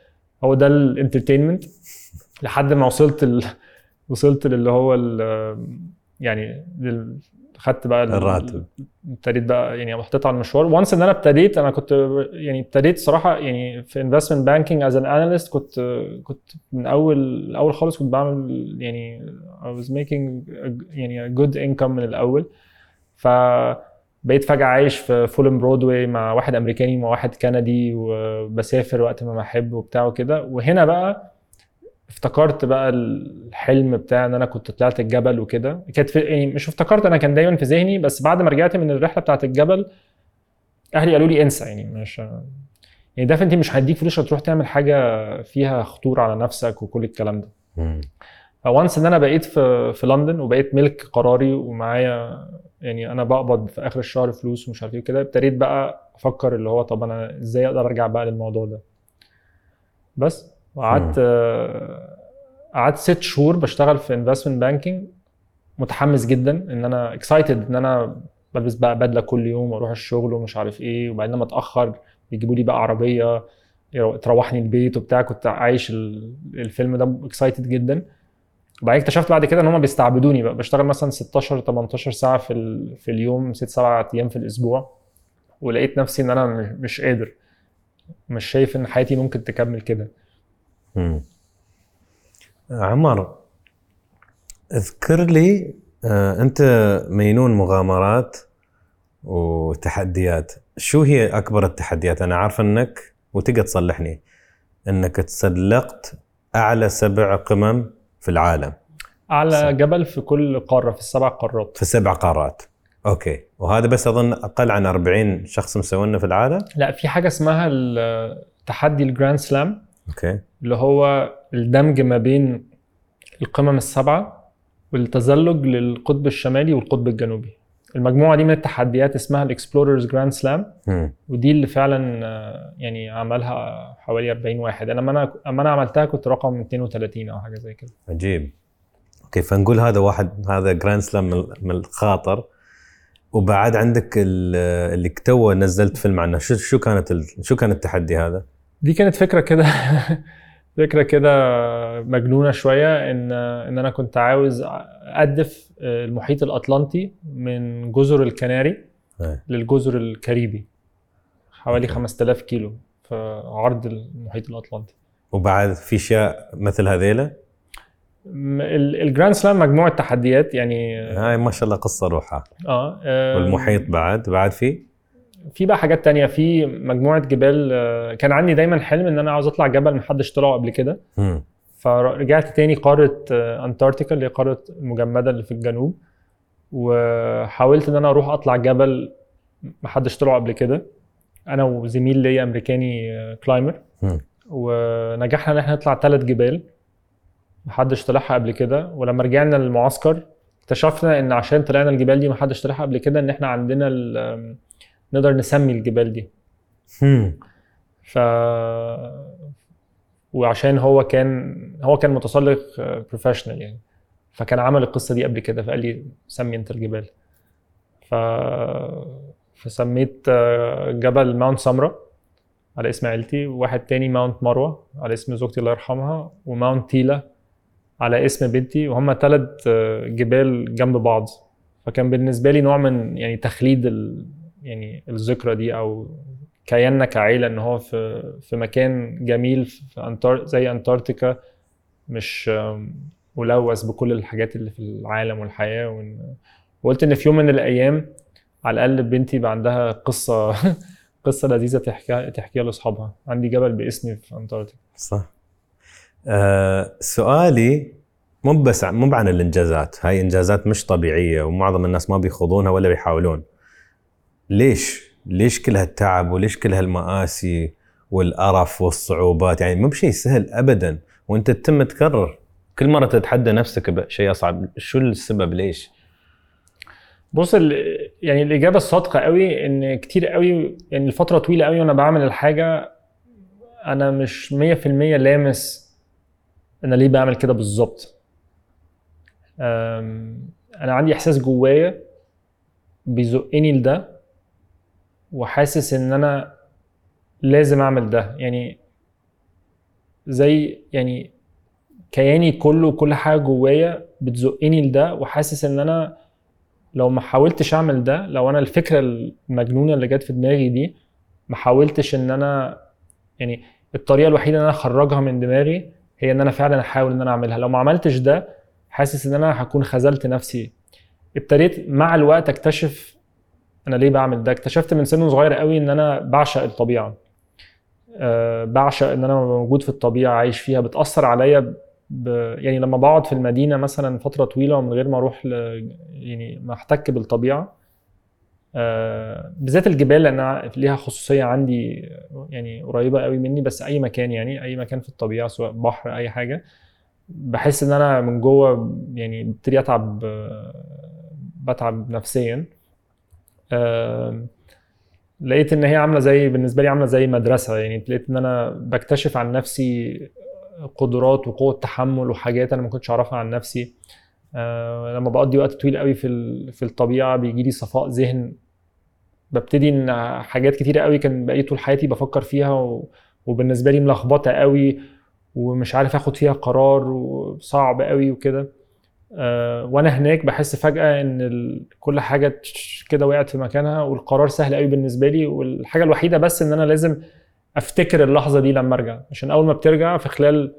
هو ده ال entertainment لحد ما وصلت ال... وصلت للي هو ال... يعني. خدت بقى ال- الراتب. ابتديت بقى يعني حطيت على المشوار. و once إن أنا ابتديت أنا كنت يعني ابتديت صراحة يعني في investment banking as an analyst كنت كنت من أول الأول خالص كنت بعمل يعني I was making a- يعني a good income من الأول. فبقيت فجأة عايش في Fulham Broadway مع واحد أمريكاني مع واحد كندي وبسافر وقت ما بحب وبتاع وكده. وهنا بقى افتكرت بقى الحلم بتاع إن أنا كنت طلعت الجبل وكده. كانت في يعني مش افتكرت أنا كان دايما في ذهني بس بعد ما رجعت من الرحلة بتاعت الجبل أهلي قالوا لي انسى يعني مش يعني definitely مش هيديك فلوس عشان تروح تعمل حاجة فيها خطورة على نفسك وكل الكلام ده. ف once إن أنا بقيت في في لندن وبقيت ملك قراري ومعايا يعني أنا بقبض في آخر الشهر فلوس ومش عارف إيه وكده ابتديت بقى أفكر اللي هو طب أنا إزاي أقدر أرجع بقى للموضوع ده. بس وقعدت آه، قعدت ست شهور بشتغل في investment banking متحمس جدا إن أنا excited إن أنا بلبس بقى بدلة كل يوم وأروح الشغل ومش عارف إيه. وبعدين لما اتأخر يجيبوا لي بقى عربية تروحني البيت وبتاع. كنت عايش ال- الفيلم ده excited جدا. وبعدين اكتشفت بعد كده إن هم بيستعبدوني بقى. بشتغل مثلا 16 18 ساعة في ال- في اليوم 6 7 أيام في الأسبوع. ولقيت نفسي إن أنا مش قادر. مش شايف إن حياتي ممكن تكمل كده. مم. عمر اذكر لي آه، انت مينون مغامرات وتحديات. شو هي أكبر التحديات؟ أنا عارف إنك وتقدر تصلحني إنك تسلقت أعلى سبع قمم في العالم. أعلى صح. جبل في كل قارة في السبع قارات. في سبع قارات. Okay. وهذا بس أظن أقل عن 40 شخص مسوينه في العالم؟ لا في حاجة اسمها تحدي ال Grand Slam. Okay. اللي هو الدمج ما بين القمم السبعة والتزلج للقطب الشمالي والقطب الجنوبي. المجموعة دي من التحديات اسمها ال Explorers Grand Slam. ودي اللي فعلا آه، يعني عملها حوالي 40 واحد. أنا لما أنا أنا عملتها كنت رقم 32 أو حاجة زي كده. عجيب. Okay فنقول هذا واحد هذا Grand Slam من- الخاطر. وبعد عندك ال- اللي تو نزلت فيلم عنه. شو شو كانت شو كان التحدي هذا؟ دي كانت فكرة كده فكرة كده مجنونة شوية إن إن أنا كنت عاوز اقدف المحيط الأطلنطي من جزر الكناري. للجزر الكاريبي حوالي Okay. 5000 كيلو في عرض المحيط الأطلنطي وبعد في أشياء مثل ال- الجراند سلام مجموعة تحديات يعني هاي ما شاء الله قصة روحها آه آه، والمحيط بعد بعد في في بقى حاجات تانية. في مجموعة جبال آه، كان عندي دايما حلم إن أنا عاوز أطلع جبل محدش طلعه قبل كده. فرجعت تاني قارة آه، أنتاركتيكا اللي هي قارة المجمدة اللي في الجنوب وحاولت إن أنا أروح أطلع جبل محدش طلعه قبل كده. أنا وزميل ليا أمريكاني آه، climber مم. ونجحنا إن إحنا نطلع ثلاث جبال محدش طلعها قبل كده. ولما رجعنا للمعسكر اكتشفنا إن عشان طلعنا الجبال دي محدش طلعها قبل كده إن إحنا عندنا نقدر نسمي الجبال دي مم. ف وعشان هو كان هو كان متسلق professional يعني فكان عمل القصة دي قبل كده فقال لي سمي أنت الجبال ف فسميت آه، جبل Mount سمرة على اسم عيلتي وواحد تاني Mount مروة على اسم زوجتي الله يرحمها و Mount تيلا على اسم بنتي وهم ثلاث جبال جنب بعض فكان بالنسبة لي نوع من يعني تخليد. يعني الذكرى دي أو كياننا كعيلة إن هو في في مكان جميل في أنتار زي أنتاركتيكا مش ملوث بكل الحاجات اللي في العالم والحياة وإن وقلت إن في يوم من الأيام على الأقل بنتي يبقى عندها قصة قصة لذيذة تحكيها تحكيها لأصحابها. عندي جبل باسمي في أنتاركتيكا. صح. آه سؤالي مو بس مو عن الإنجازات. هاي إنجازات مش طبيعية ومعظم الناس ما بيخوضونها ولا بيحاولون. ليش؟ ليش كل هالتعب وليش كل هالمآسي والقرف والصعوبات؟ يعني مو بشيء سهل ابدا وأنت تتم تكرر. كل مرة تتحدى نفسك بشيء أصعب شو السبب؟ ليش؟ بص يعني الإجابة الصادقة قوي إن كتير قوي يعني لفتره طويلة قوي وأنا بعمل الحاجة أنا مش 100% لامس أنا ليه بعمل كده بالظبط. أنا عندي إحساس جوايا بيزقني لده. وحاسس إن أنا لازم أعمل ده. يعني زي يعني كياني كله كل حاجة جوايا بتزقني لده وحاسس إن أنا لو ما حاولتش أعمل ده لو أنا الفكرة المجنونة اللي جت في دماغي دي ما حاولتش إن أنا يعني الطريقة الوحيدة إن أنا أخرجها من دماغي هي إن أنا فعلا أحاول إن أنا أعملها. لو ما عملتش ده حاسس إن أنا هكون خذلت نفسي. ابتديت مع الوقت أكتشف أنا ليه بعمل ده؟ اكتشفت من سن صغير قوي ان أنا بعشق الطبيعة. أه بعشق ان أنا موجود في الطبيعة عايش فيها. بتأثر عليا ب... يعني لما بقعد في المدينة مثلا فترة طويلة ومن غير ما أروح ل... يعني ما أحتك بالطبيعة. آه، بالذات الجبال لأنها ليها خصوصية عندي يعني قريبة قوي مني. بس أي مكان يعني أي مكان في الطبيعة سواء بحر أي حاجة بحس إن أنا من جوه يعني ببتدي أتعب آه، بتعب نفسيا. آه، لقيت إن هي عاملة زي بالنسبة لي عاملة زي مدرسة. يعني لقيت إن أنا بكتشف عن نفسي قدرات وقوة تحمل وحاجات أنا ما كنتش أعرفها عن نفسي. آه، لما بقضي وقت طويل قوي في في الطبيعة بيجي لي صفاء ذهن. ببتدي إن حاجات كتيرة قوي كان بقيت طول حياتي بفكر فيها. وبالنسبة لي ملخبطة قوي ومش عارف آخد فيها قرار وصعب قوي وكده. وأنا هناك بحس فجأة إن. كل حاجة كده وقعت في مكانها والقرار سهل قوي بالنسبة لي والحاجة الوحيدة بس إن أنا لازم أفتكر اللحظة دي لما أرجع. عشان أول ما بترجع في خلال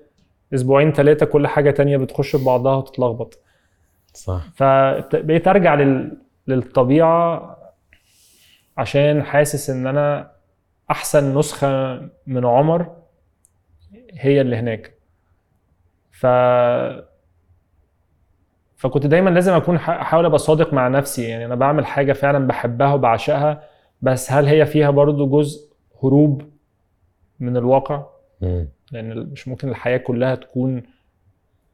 أسبوعين ثلاثة كل حاجة تانية بتخش في بعضها وتتلخبط. صح. فبقيت أرجع لل... للطبيعة عشان حاسس إن أنا أحسن نسخة من عمر هي اللي هناك. ف فكنت دايما لازم أكون أحاول أبقى صادق مع نفسي. يعني أنا بعمل حاجة فعلا بحبها وبعشقها بس هل هي فيها برضو جزء هروب من الواقع؟ مم. لأن مش ممكن الحياة كلها تكون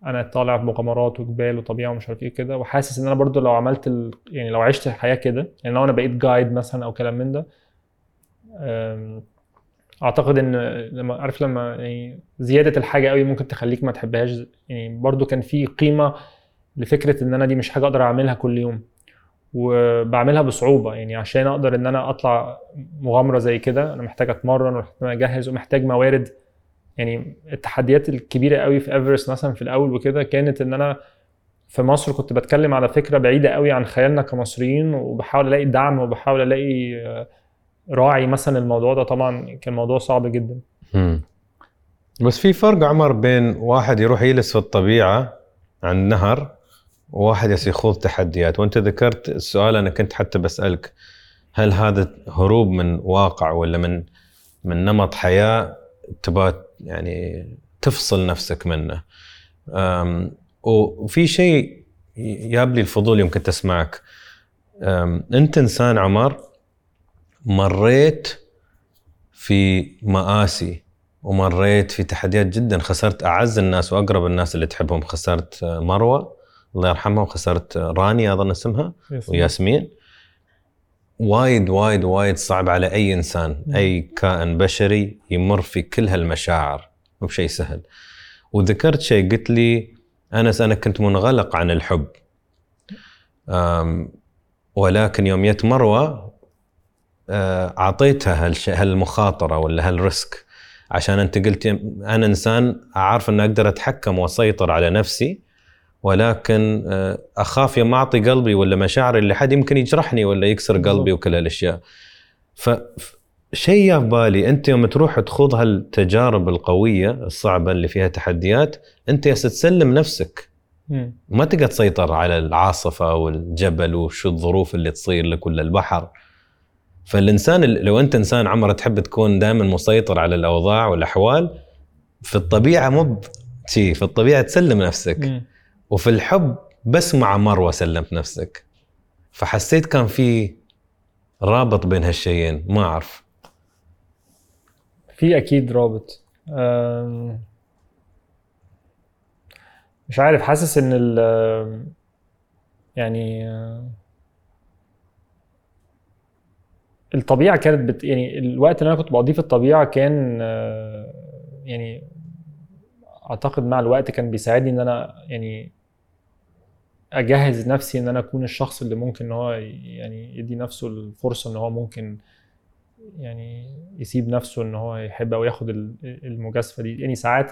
أنا طالع بمغامرات وجبال وطبيعة ومش عارف إيه كده. وحاسس إن أنا برضو لو عملت ال... يعني لو عشت الحياة كده يعني لو أنا بقيت جايد مثلا أو كلام من ده أعتقد إن لما عارف لما يعني زيادة الحاجة قوي ممكن تخليك ما تحبهاش. يعني برضو كان في قيمة لفكرة إن أنا دي مش حاجة أقدر أعملها كل يوم وبعملها بصعوبة. يعني عشان أقدر إن أنا أطلع مغامرة زي كده أنا محتاج أتمرن ومحتاج أجهز ومحتاج موارد. يعني التحديات الكبيرة قوي في ايفرست مثلا في الأول وكده كانت إن أنا في مصر كنت بتكلم على فكرة بعيدة قوي عن خيالنا كمصريين وبحاول ألاقي دعم وبحاول ألاقي آه، راعي مثلا الموضوع ده. طبعا كان موضوع صعب جدا. بس في فرق عمر بين واحد يروح يجلس في الطبيعة عند نهر وواحد يخوض تحديات. وانت ذكرت السؤال أنا كنت حتى بسألك هل هذا هروب من واقع ولا من من نمط حياة تبغى يعني تفصل نفسك منه؟ وفي شيء جاب لي الفضول يمكن تسمعك أنت إنسان عمر مريت في مآسي ومريت في تحديات جدا خسرت أعز الناس وأقرب الناس اللي تحبهم خسرت مروة. الله يرحمها وخسرت رانيا أظن اسمها وياسمين. وايد وايد وايد صعب على أي إنسان أي كائن بشري يمر في كل هالمشاعر. مو بشيء سهل. وذكرت شيء قلت لي أنس أنا كنت منغلق عن الحب. ولكن يوم جت مروة آه، أعطيتها هالمخاطرة ولا هالريسك. عشان أنت قلت أنا إنسان أعرف ان أقدر أتحكم وأسيطر على نفسي ولكن آه، أخاف يوم اعطي قلبي ولا مشاعري لحد يمكن يجرحني ولا يكسر قلبي وكل هالأشياء. ف شيء يا بالي أنت يوم تروح تخوض هالتجارب القوية الصعبة اللي فيها تحديات أنت يا تسلم نفسك. ما تقدر تسيطر على العاصفة والجبل وشو الظروف اللي تصير لك ولا البحر. فالإنسان لو أنت إنسان عمره تحب تكون دائما مسيطر على الأوضاع والأحوال في الطبيعة مو في الطبيعة تسلم نفسك. وفي الحب بس مع مروة سلمت نفسك. فحسيت كان في رابط بين هالشيئين ما أعرف. في أكيد رابط. مش عارف حاسس إن ال يعني الطبيعة كانت بت يعني الوقت اللي أنا كنت بقضيه في الطبيعة كان يعني أعتقد مع الوقت كان بيساعدني إن أنا يعني أجهز نفسي إن أنا أكون الشخص اللي ممكن إن هو يعني يدي نفسه الفرصة إن هو ممكن يعني يسيب نفسه إن هو يحب أو ياخد المجازفة دي. يعني ساعات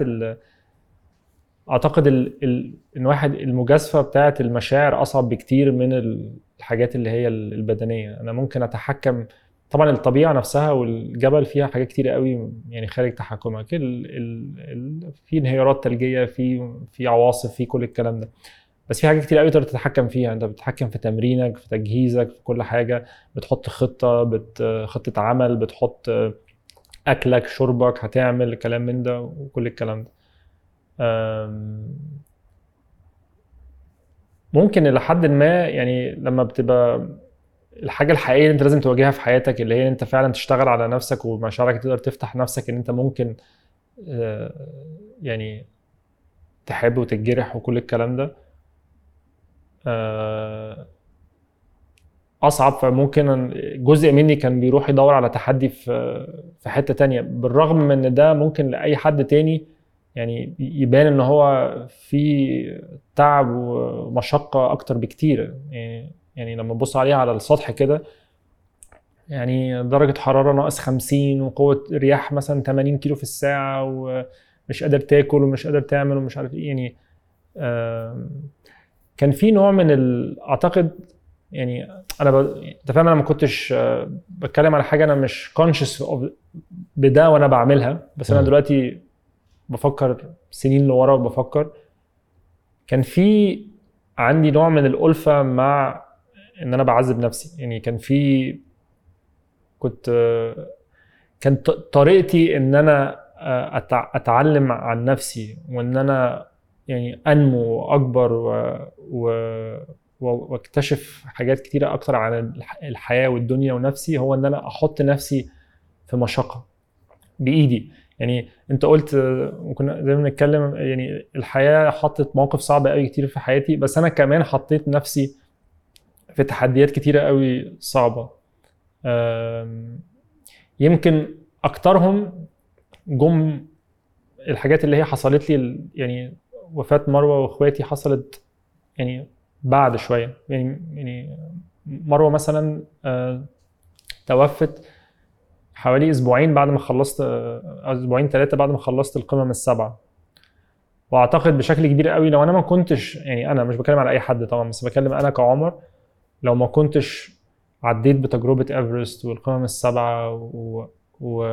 أعتقد ال... ال... إن واحد المجازفة بتاعه المشاعر أصعب بكتير من الحاجات اللي هي البدنية. أنا ممكن أتحكم طبعا الطبيعة نفسها والجبل فيها حاجات كتير قوي يعني خارج تحكمك. ال... ال... ال... في انهيارات ثلجيه في في عواصف في كل الكلام ده. بس في حاجات كتير قوي تقدر تتحكم فيها. انت بتتحكم في تمرينك في تجهيزك في كل حاجة. بتحط خطة بت... خطة عمل بتحط أكلك شربك هتعمل كلام من ده وكل الكلام ده. ممكن إلى حد ما يعني لما بتبقى الحاجة الحقيقية اللي أنت لازم تواجهها في حياتك اللي هي أنت فعلا تشتغل على نفسك ومشاعرك تقدر تفتح نفسك إن أنت ممكن آه، يعني تحب وتتجرح وكل الكلام ده. أصعب فممكن جزء مني كان بيروح يدور على تحدي في في حتة تانية. بالرغم من إن ده ممكن لأي حد تاني يعني يبان إن هو في تعب ومشقة أكتر بكتير. يعني يعني لما تبص عليها على السطح كده يعني درجة حرارة ناقص 50 وقوة رياح مثلا 80 كيلو في الساعة ومش قادر تاكل ومش قادر تعمل ومش عارف إيه يعني كان في نوع من ال... أعتقد يعني أنا ب... أنت فاهم أنا ما كنتش بتكلم على حاجة أنا مش كونشس بده وأنا بعملها بس أنا دلوقتي بفكر سنين لورا وبفكر. كان في عندي نوع من الألفة مع إن أنا بعذب نفسي يعني كان في كنت كانت طريقتي إن أنا أتعلم عن نفسي وإن أنا يعني أنمو وأكبر و... و... واكتشف حاجات كتيرة أكتر عن الحياة والدنيا ونفسي هو إن أنا أحط نفسي في مشقة بإيدي. يعني أنت قلت وكنا زي ما بنتكلم يعني الحياة حطت مواقف صعبة قوي كتير في حياتي بس أنا كمان حطيت نفسي في تحديات كتيرة قوي صعبة. يمكن أكترهم جم الحاجات اللي هي حصلت لي يعني وفاة مروة وإخواتي حصلت يعني بعد شوية. يعني يعني مروة مثلا آه، توفت حوالي أسبوعين بعد ما خلصت آه، أسبوعين ثلاثة بعد ما خلصت القمم السبعة. وأعتقد بشكل كبير قوي لو أنا ما كنتش يعني أنا مش بتكلم على أي حد طبعا بس بتكلم أنا كعمر لو ما كنتش عديت بتجربة إيفرست والقمم السبعة و, و...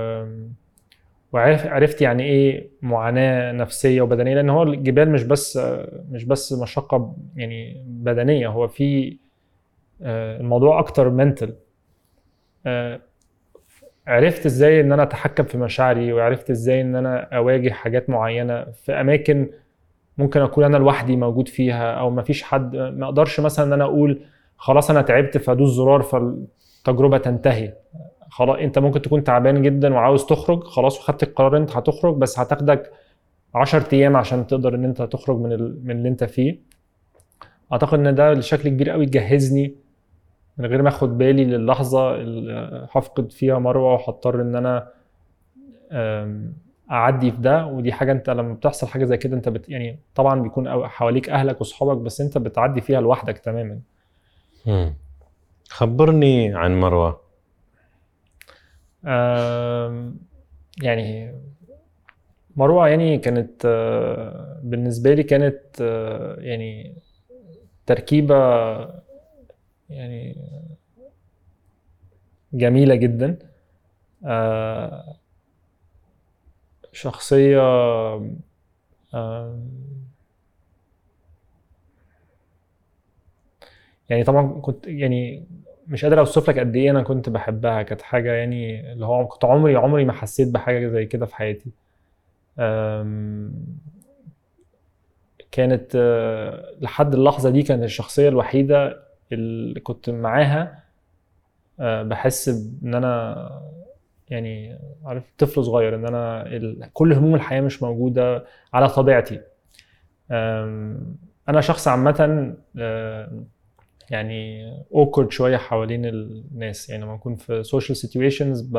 وعرف عرفت يعني إيه معاناة نفسية وبدنية لأن هو الجبال مش بس مش بس مشقة يعني بدنية هو في آه، الموضوع أكتر منتل عرفت إزاي إن أنا أتحكم في مشاعري وعرفت إزاي إن أنا أواجه حاجات معينة في أماكن ممكن أكون أنا لوحدي موجود فيها أو ما فيش حد ما أقدرش مثلا إن أنا أقول خلاص أنا تعبت فأدوس زرار فالتجربة تنتهي. خلاص انت ممكن تكون تعبان جدا وعاوز تخرج خلاص وخدت القرار انت هتخرج بس هتاخدك 10 أيام عشان تقدر إن انت تخرج من ال... من اللي انت فيه. أعتقد إن ده بشكل كبير قوي جهزني من غير ما أخد بالي للحظة اللي هفقد فيها مروة وهضطر إن أنا أعدي في ده. ودي حاجة أنت لما بتحصل حاجة زي كده أنت بت يعني طبعا بيكون حواليك أهلك واصحابك بس أنت بتعدي فيها لوحدك تماما. خبرني عن مروة. يعني مروة يعني كانت آه، بالنسبة لي كانت آه، يعني تركيبة يعني جميلة جدا. آه، شخصية يعني طبعا كنت يعني مش قادر أوصف لك قد إيه أنا كنت بحبها كانت حاجة يعني اللي هو كنت عمري عمري ما حسيت بحاجة زي كده في حياتي. كانت آه، لحد اللحظة دي كانت الشخصية الوحيدة اللي كنت معاها آه، بحس إن أنا يعني عارف طفل صغير إن أنا كل هموم الحياة مش موجودة على طبيعتي. أنا شخص عامة يعني awkward شوية حوالين الناس. يعني لما أكون في social situations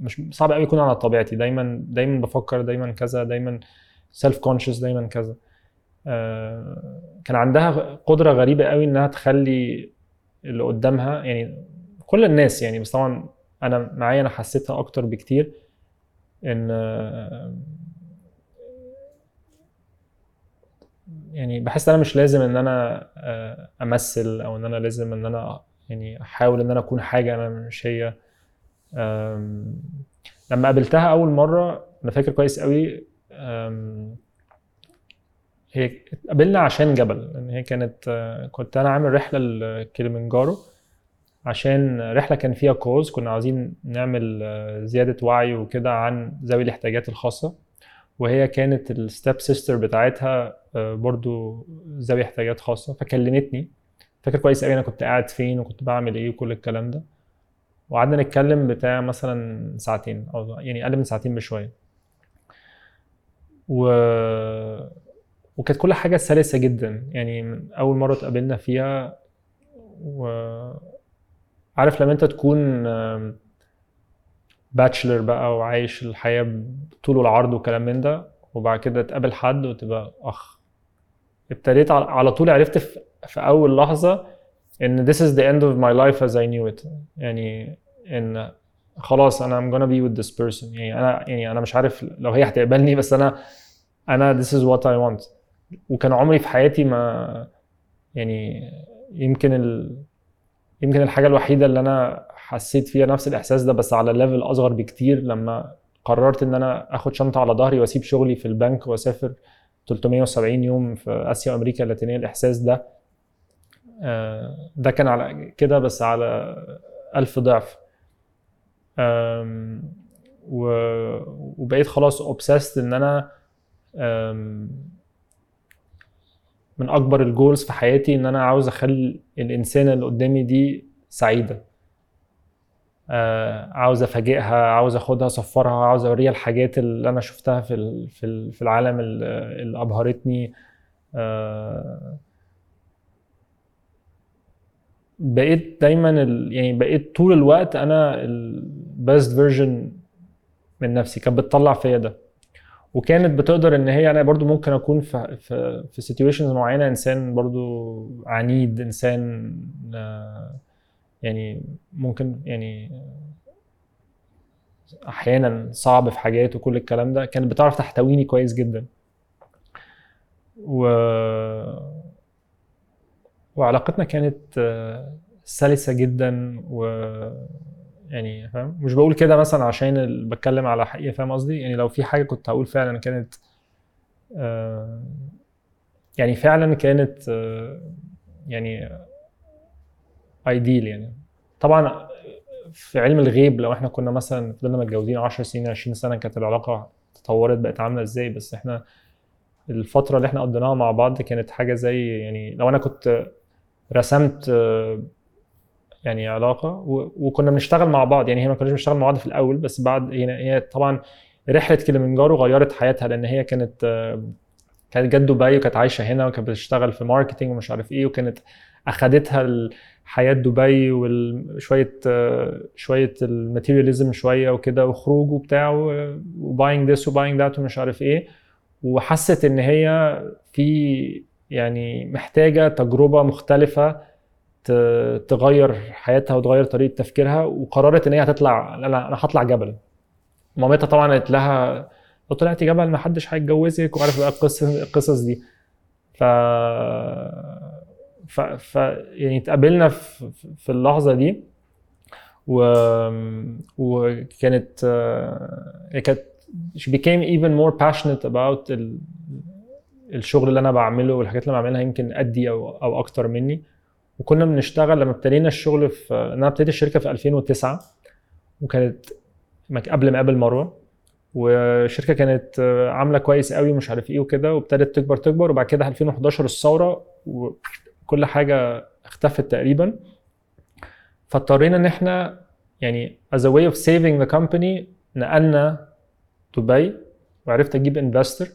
مش صعب قوي يكون على طبيعتي. دايما دايما بفكر دايما كذا دايما self conscious دايما كذا. آه، كان عندها قدرة غريبة قوي إنها تخلي اللي قدامها يعني كل الناس يعني بس طبعا أنا معايا أنا حسيتها أكتر بكتير إن يعني بحس إن أنا مش لازم إن أنا آه، أمثل أو إن أنا لازم إن أنا يعني أحاول إن أنا أكون حاجة أنا مش هي. لما قابلتها أول مرة أنا فاكر كويس قوي هي قابلنا عشان جبل لأن هي كانت آه، كنت أنا عامل رحلة لكليمنجارو عشان رحلة كان فيها كوز كنا عايزين نعمل آه، زيادة وعي وكده عن ذوي الاحتياجات الخاصة. وهي كانت ال step sister بتاعتها آه، برضو ذوي احتياجات خاصة فكلمتني. فاكر كويس قوي أنا كنت قاعد فين وكنت بعمل إيه وكل الكلام ده. وقعدنا نتكلم بتاع مثلا ساعتين أو يعني أقل من ساعتين بشوية. و وكانت كل حاجة سلسة جدا يعني من أول مرة اتقابلنا فيها. و عارف لما أنت تكون باتشلر بقى وعايش الحياة طول العرض وكلام من ده وبعد كده تقابل حد وتبقى أخ. ابتديت على طول عرفت في أول لحظة إن this is the end of my life as I knew it. يعني إن خلاص أنا I'm gonna be with this person. يعني أنا يعني أنا مش عارف لو هي هتقبلني بس أنا أنا this is what I want. وكان عمري في حياتي ما يعني يمكن ال... يمكن الحاجة الوحيدة اللي أنا حسيت فيها نفس الإحساس ده بس على level أصغر بكتير. لما قررت إن أنا آخد شنطة على ظهري وأسيب شغلي في البنك وأسافر 370 يوم في آسيا وأمريكا اللاتينية الإحساس ده آه، ده كان على كده بس على ألف ضعف. وبقيت خلاص obsessed إن أنا من أكبر ال goals في حياتي إن أنا عاوز أخلي الانسانه اللي قدامي دي سعيدة. عاوز أفاجئها عاوز أخدها أسفرها عاوز أوريها الحاجات اللي أنا شفتها في في العالم اللي أبهرتني. آه، بقيت دايما يعني بقيت طول الوقت أنا ال best version من نفسي. كانت بتطلع فيا ده. وكانت بتقدر إن هي أنا برضو ممكن أكون في في في سيتويشنز معينة إنسان برضو عنيد إنسان آه يعني ممكن يعني أحيانا صعب في حاجات وكل الكلام ده. كانت بتعرف تحتويني كويس جدا. و وعلاقتنا كانت سلسة جدا و يعني فاهم؟ مش بقول كده مثلا عشان بتكلم على حقيقة فاهم قصدي؟ يعني لو في حاجة كنت هقول فعلا كانت آه، يعني فعلا كانت آه، يعني ايديل يعني. طبعا في علم الغيب لو إحنا كنا مثلا فضلنا متجوزين 10 سنين 20 سنة كانت العلاقة تطورت بقت عاملة إزاي؟ بس إحنا الفترة اللي إحنا قضيناها مع بعض كانت حاجة زي يعني لو أنا كنت رسمت يعني علاقة وكنا بنشتغل مع بعض. يعني هي ما كناش بنشتغل مع بعض في الأول بس بعد هي هي طبعا رحلة كليمنجارو غيرت حياتها لأن هي كانت كانت جت دبي وكانت عايشة هنا وكانت بتشتغل في marketing ومش عارف إيه وكانت أخدتها ال- حياة دبي وشويه شوية ال materialism شوية وكده وخروج وبتاع و buying this و buying that ومش عارف إيه. وحست ان هي في يعني محتاجة تجربة مختلفة تغير حياتها وتغير طريقة تفكيرها. وقررت ان هي هتطلع أنا هطلع جبل. مامتها طبعا قالت لها لو طلعتي جبل ما حدش هيتجوزك. وعارف بقى القصص دي. ف ف, ف... يعني اتقابلنا في, في اللحظة دي و... وكانت آه، كانت she became even more passionate about ال... الشغل اللي أنا بعمله والحاجات اللي بعملها يمكن قدي أو أو أكتر مني. وكنا بنشتغل لما ابتدينا الشغل في أنا ابتديت الشركة في 2009 وكانت قبل ما أقابل مروة. والشركة كانت آه، عاملة كويس قوي مش عارف إيه وكده وابتدت تكبر تكبر وبعد كده 2011 الثورة وكل حاجة اختفت تقريبا. فاضطرينا إن إحنا يعني as a way of saving the company نقلنا دبي وعرفت أجيب investor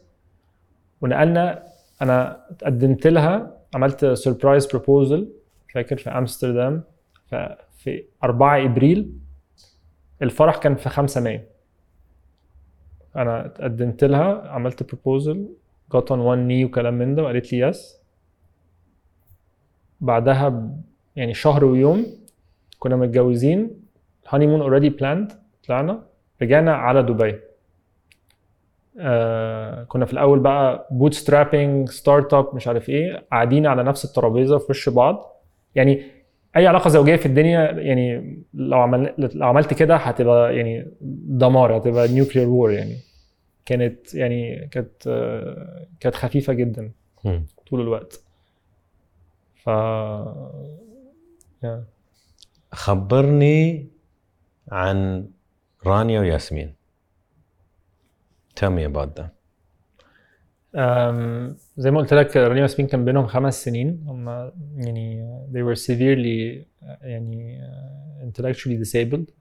ونقلنا أنا قدمت لها عملت surprise proposal فاكر؟ في أمستردام في 4 إبريل. الفرح كان في 5 مايو أنا قدمت لها عملت proposal got on one knee وكلام من ده وقالت لي yes بعدها يعني شهر ويوم كنا متجوزين. honeymoon already planned طلعنا. رجعنا على دبي. آه كنا في الأول بقى bootstrapping startup مش عارف إيه قاعدين على نفس الترابيزة في وش بعض. يعني أي علاقة زوجية في الدنيا يعني لو عمل لو عملت كده هتبقى يعني دمار هتبقى nuclear war يعني. كانت يعني كانت آه، كانت خفيفة جدا. طول الوقت. ف yeah. خبرني عن رانيا وياسمين. Tell me about that أم، زي ما قلت لك رانيا وياسمين كان بينهم خمس سنين. هم يعني they were severely يعني intellectually disabled.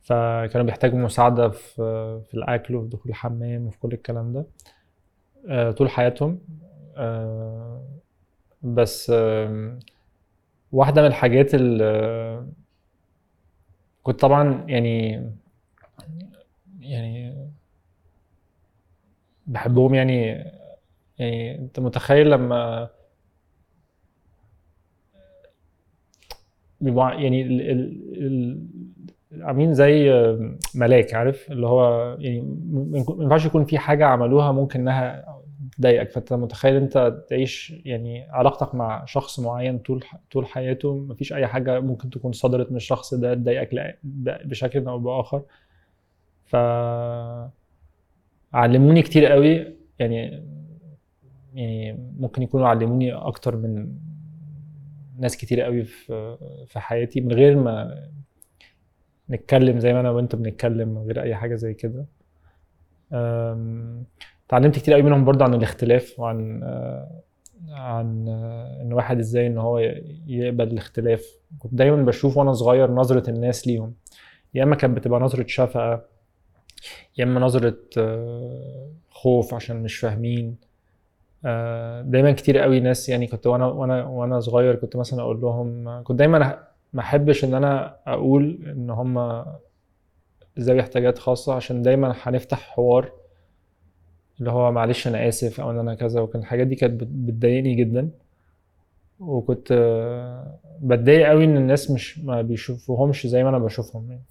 فكانوا بيحتاجوا مساعدة في في الأكل وفي دخول الحمام وفي كل الكلام ده أه، طول حياتهم. بس أم، واحدة من الحاجات اللي كنت طبعا يعني يعني بحبهم يعني يعني أنت متخيل لما بيبقوا يعني عاملين زي ملاك عارف؟ اللي هو يعني ما ينفعش يكون في حاجة عملوها ممكن إنها تضايقك فأنت متخيل أنت تعيش يعني علاقتك مع شخص معين طول طول حياته مفيش أي حاجة ممكن تكون صدرت من الشخص ده تضايقك بشكل أو بآخر. ف علموني كتير قوي يعني يعني ممكن يكونوا علموني أكتر من ناس كتير قوي في في حياتي من غير ما نتكلم زي ما أنا وأنت بنتكلم من غير أي حاجة زي كده. اتعلمت كتير قوي منهم برضه عن الاختلاف وعن آه، عن آه، ان واحد إزاي ان هو يقبل الاختلاف. كنت دايما بشوف وأنا صغير نظرة الناس ليهم. يا إما كانت بتبقى نظرة شفقة يا إما نظرة آه، خوف عشان مش فاهمين. دايما كتير قوي ناس يعني كنت وأنا وأنا وأنا صغير كنت مثلا أقول لهم كنت دايما ما أحبش إن أنا أقول إن هم ذوي احتياجات خاصة عشان دايما هنفتح حوار اللي هو معلش أنا آسف أو إن أنا كذا وكان الحاجات دي كانت بت- بتضايقني جدا. وكنت آه، بتضايق قوي إن الناس مش ما بيشوفوهمش زي ما أنا بشوفهم يعني.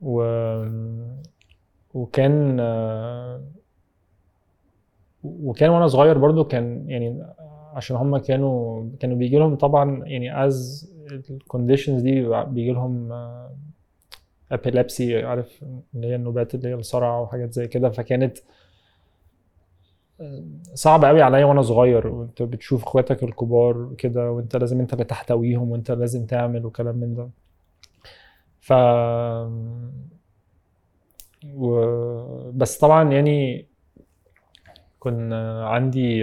و وكان وكان وأنا صغير برضو كان يعني عشان هم كانوا كانوا بيجي لهم طبعا يعني ال conditions دي بيجي لهم epilepsy عارف اللي هي النوبات اللي هي الصرع وحاجات زي كده. فكانت صعب قوي عليا وأنا صغير. وانت بتشوف اخواتك الكبار كده وانت لازم انت اللي تحتويهم وانت لازم تعمل وكلام من ده. ف و... بس طبعا يعني كنا عندي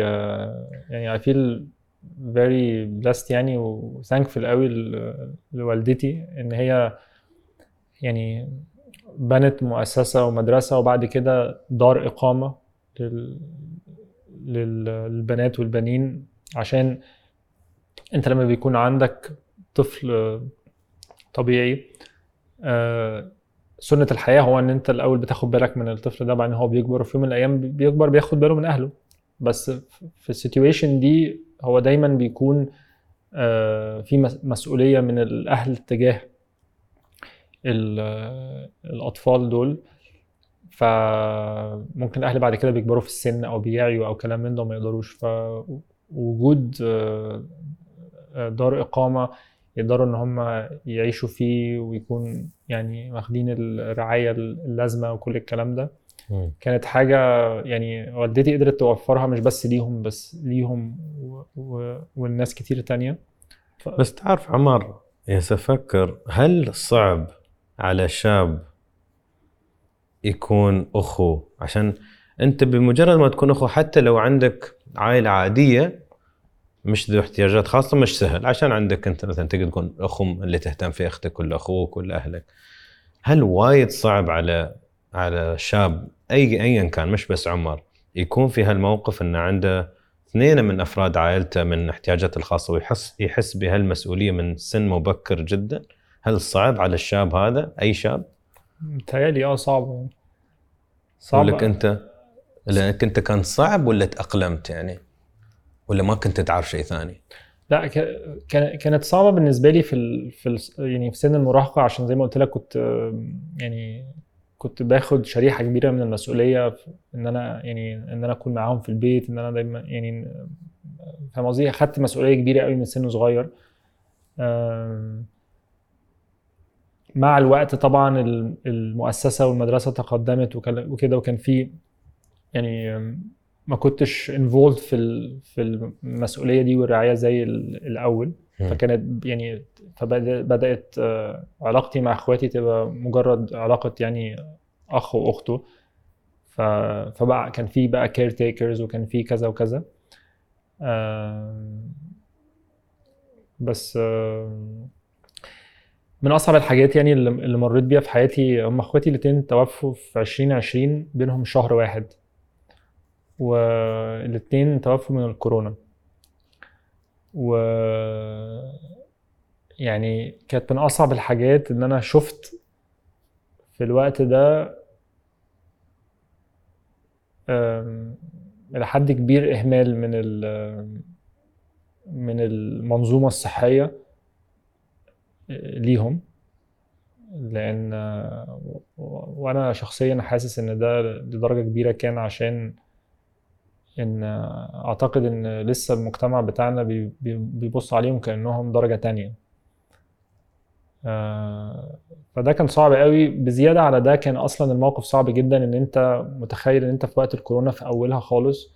يعني I feel very blessed يعني و thankful قوي لوالدتي إن هي يعني بنت مؤسسة ومدرسة وبعد كده دار إقامة لل... للبنات والبنين عشان انت لما بيكون عندك طفل طبيعي سنة الحياة هو ان انت الأول بتاخد بالك من الطفل ده بعدين هو بيكبر وفي يوم من الأيام بيكبر بياخد باله من أهله. بس في السيتويشن دي هو دايما بيكون في مسؤولية من الأهل تجاه الأطفال دول. فممكن الأهل بعد كده بيكبروا في السن أو بيعيوا أو كلام من ده وما يقدروش. فوجود دار إقامة يقدروا إن هم يعيشوا فيه ويكون يعني واخدين الرعاية اللازمة وكل الكلام ده. كانت حاجة يعني والدتي قدرت توفرها مش بس ليهم بس ليهم و... و... والناس كتير تانية. ف... بس تعرف عمر يتفكر هل صعب على شاب يكون أخو. عشان أنت بمجرد ما تكون أخو حتى لو عندك عائلة عادية مش ذو احتياجات خاصة مش سهل. عشان عندك أنت مثلا تقدر تكون أخو اللي تهتم في أختك ولا أخوك ولا أهلك. هل وايد صعب على على شاب أي ايا كان مش بس عمر يكون في هالموقف إنه عنده اثنين من أفراد عائلته من احتياجاته الخاصة ويحس يحس بهالمسؤولية من سن مبكر جدا؟ هل صعب على الشاب هذا؟ أي شاب؟ متهيألي آه صعب صعب لك انت لانك انت كان صعب ولا تأقلمت يعني؟ ولا ما كنت تعرف شيء ثاني؟ لا كانت صعبة بالنسبة لي في ال في ال يعني في سن المراهقة عشان زي ما قلت لك كنت يعني كنت باخد شريحة كبيرة من المسؤولية إن أنا يعني إن أنا أكون معاهم في البيت إن أنا دايما يعني فاهم قصدي أخدت مسؤولية كبيرة قوي من سن صغير مع الوقت طبعا المؤسسة والمدرسة تقدمت وكده وكان في يعني ما كنتش involved في في المسؤولية دي والرعاية زي الأول. فكانت يعني فبدات علاقتي مع إخواتي تبقى مجرد علاقة يعني أخ وأخته. فبقى كان في بقى caretakers وكان في كذا وكذا. بس من أصعب الحاجات يعني اللي مريت بيها في حياتي هم أخواتي الاثنين توفوا في 2020 بينهم شهر واحد. والاثنين توفوا من الكورونا. و يعني كانت من أصعب الحاجات إن أنا شفت في الوقت ده إلى حد كبير إهمال من من المنظومة الصحية. ليهم لأن وأنا شخصيا حاسس إن ده لدرجة كبيرة كان عشان إن أعتقد إن لسه المجتمع بتاعنا بيبص عليهم كأنهم درجة تانية. فده كان صعب قوي. بزيادة على ده كان أصلا الموقف صعب جدا إن أنت متخيل إن أنت في وقت الكورونا في أولها خالص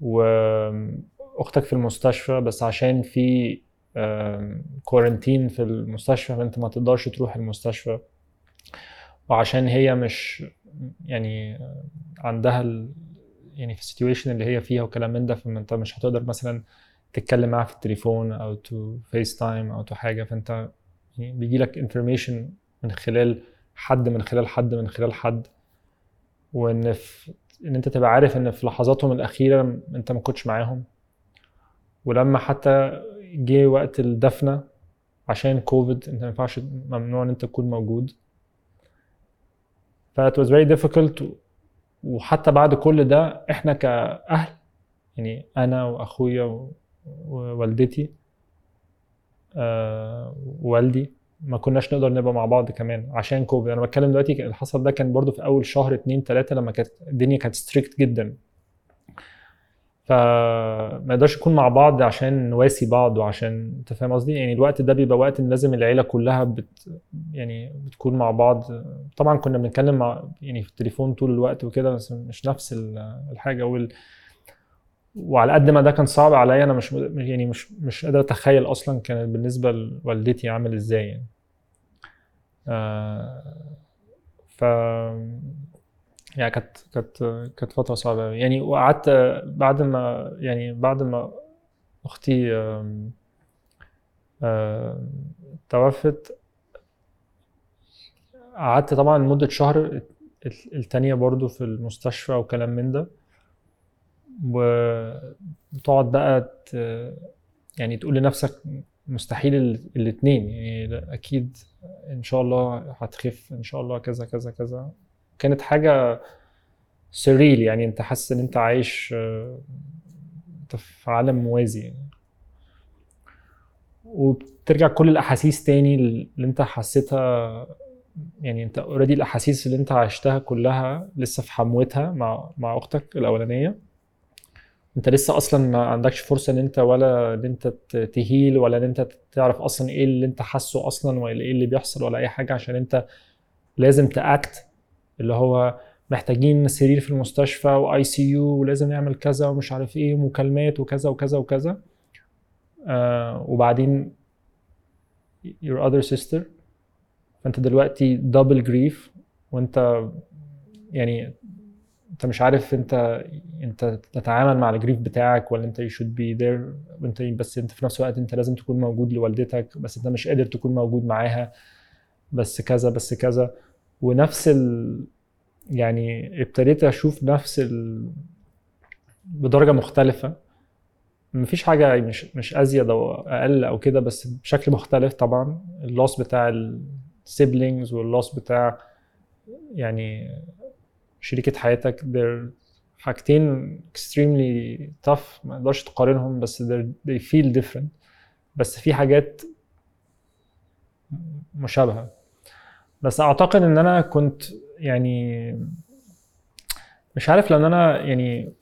وأختك في المستشفى بس عشان في quarantine في المستشفى فأنت ما تقدرش تروح المستشفى. وعشان هي مش يعني عندها ال يعني في ال situation اللي هي فيها وكلام من ده فأنت مش هتقدر مثلا تتكلم معاها في التليفون أو تو FaceTime أو تو حاجة. فأنت يعني بيجي لك information من خلال حد من خلال حد من خلال حد. وإن في إن أنت تبقى عارف إن في لحظاتهم الأخيرة أنت ما كنتش معاهم. ولما حتى جه وقت الدفنة عشان كوفيد انت ما ينفعش ممنوع إن انت تكون موجود. ف it was very difficult وحتى بعد كل ده إحنا كأهل يعني أنا وأخويا ووالدتي آه والدي ما كناش نقدر نبقى مع بعض كمان عشان كوفيد. أنا بتكلم دلوقتي اللي حصل ده كان برضو في أول شهر اتنين تلاتة لما كانت الدنيا كانت strict جدا. فما نقدرش نكون مع بعض عشان نواسي بعض وعشان أنت فاهم قصدي؟ يعني الوقت ده بيبقى وقت إن لازم العيلة كلها بت يعني بتكون مع بعض. طبعا كنا بنتكلم مع يعني في التليفون طول الوقت وكده بس مش نفس الحاجة. وال وعلى قد ما ده كان صعب عليا أنا مش يعني مش مش قادر أتخيل أصلا كانت بالنسبة لوالدتي عامل إزاي يعني. آه ف يعني كانت كانت كانت فترة صعبة أوي. يعني وقعدت بعد ما يعني بعد ما أختي توفت قعدت طبعا لمدة شهر التانية برضو في المستشفى وكلام من ده. وتقعد بقى يعني تقول لنفسك مستحيل الاتنين. يعني أكيد إن شاء الله هتخف إن شاء الله كذا كذا كذا. كانت حاجة سريل يعني انت حاسس ان انت عايش آه، انت في عالم موازي يعني. وبترجع كل الأحاسيس تاني اللي انت حسيتها يعني انت اوريدي الأحاسيس اللي انت عشتها كلها لسه في حموتها مع مع أختك الأولانية. انت لسه أصلا ما عندكش فرصة ان انت ولا ان انت تهيل ولا ان انت تعرف أصلا إيه اللي انت حاسه أصلا ولا إيه اللي بيحصل ولا أي حاجة عشان انت لازم تـ act اللي هو محتاجين سرير في المستشفى و ICU ولازم نعمل كذا ومش عارف إيه ومكالمات وكذا وكذا وكذا. آه وبعدين your other sister. فانت دلوقتي double grief وانت يعني انت مش عارف انت انت تتعامل مع ال grief بتاعك ولا انت you should be there وانت بس انت في نفس الوقت انت لازم تكون موجود لوالدتك بس انت مش قادر تكون موجود معاها بس كذا بس كذا. ونفس ال يعني ابتديت أشوف نفس ال بدرجة مختلفة. مفيش حاجة مش مش أزيد أو أقل أو كده بس بشكل مختلف طبعا. ال loss بتاع ال siblings وال loss بتاع يعني شريكة حياتك حاجتين extremely tough ما تقدرش تقارنهم بس they feel different. بس في حاجات مشابهة. بس أعتقد إن أنا كنت يعني مش عارف لأن أنا يعني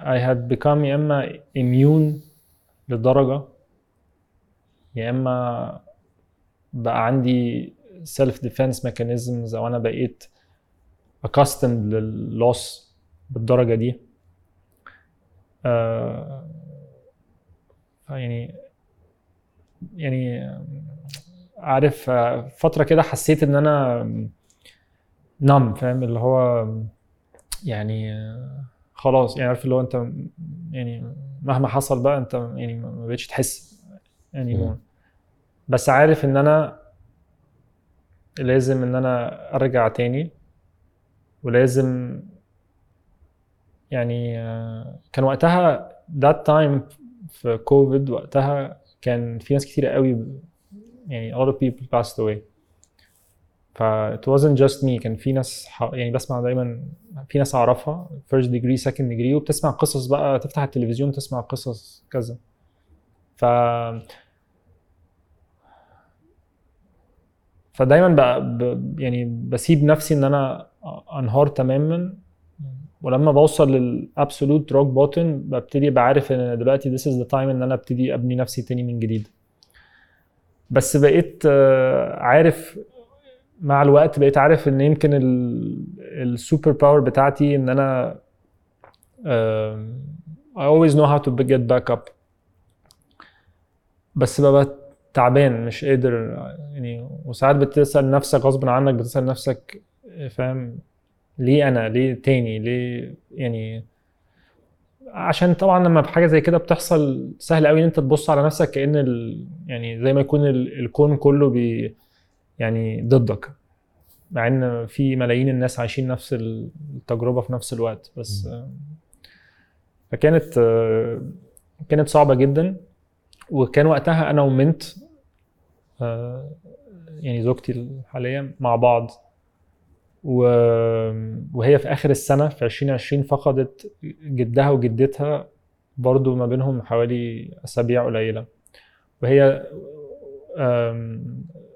I had become يا إما immune لدرجه يا إما بقى عندي self defense mechanisms أو أنا بقيت accustomed للloss بالدرجة دي. آه يعني يعني عارف فترة كده حسيت إن أنا نم فاهم؟ اللي هو يعني خلاص يعني عارف اللي هو أنت يعني مهما حصل بقى أنت يعني ما بقتش تحس يعني بس عارف إن أنا لازم إن أنا أرجع تاني ولازم يعني كان وقتها that time في كوفيد وقتها كان في ناس كتير قوي يعني a lot of people passed away. ف it wasn't just me. كان في ناس ح... يعني بسمع دايما في ناس أعرفها. first degree second degree. وبتسمع قصص بقى. تفتح التلفزيون تسمع قصص كذا. ف فدايما بقى ب... يعني بسيب نفسي إن أنا انهار تماما. ولما بوصل لل absolute rock bottom ببتدي بعرف إن دلوقتي this is the time إن أنا أبتدي أبني نفسي تاني من جديد. بس بقيت آه، عارف مع الوقت بقيت عارف إن يمكن ال super power بتاعتي إن أنا I always know how to get back up. بس ببقى تعبان مش قادر يعني وساعات بتسأل نفسك غصب عنك بتسأل نفسك فاهم ليه أنا؟ ليه تاني؟ ليه؟ يعني عشان طبعا لما بحاجة زي كده بتحصل سهل قوي إن أنت تبص على نفسك كأن ال... يعني زي ما يكون ال... الكون كله بي يعني ضدك. مع إن في ملايين الناس عايشين نفس التجربة في نفس الوقت. بس فكانت كانت صعبة جدا. وكان وقتها أنا ومنت يعني زوجتي الحالية مع بعض. وهي في آخر السنة في 2020 فقدت جدها وجدتها برضو ما بينهم حوالي أسابيع قليلة. وهي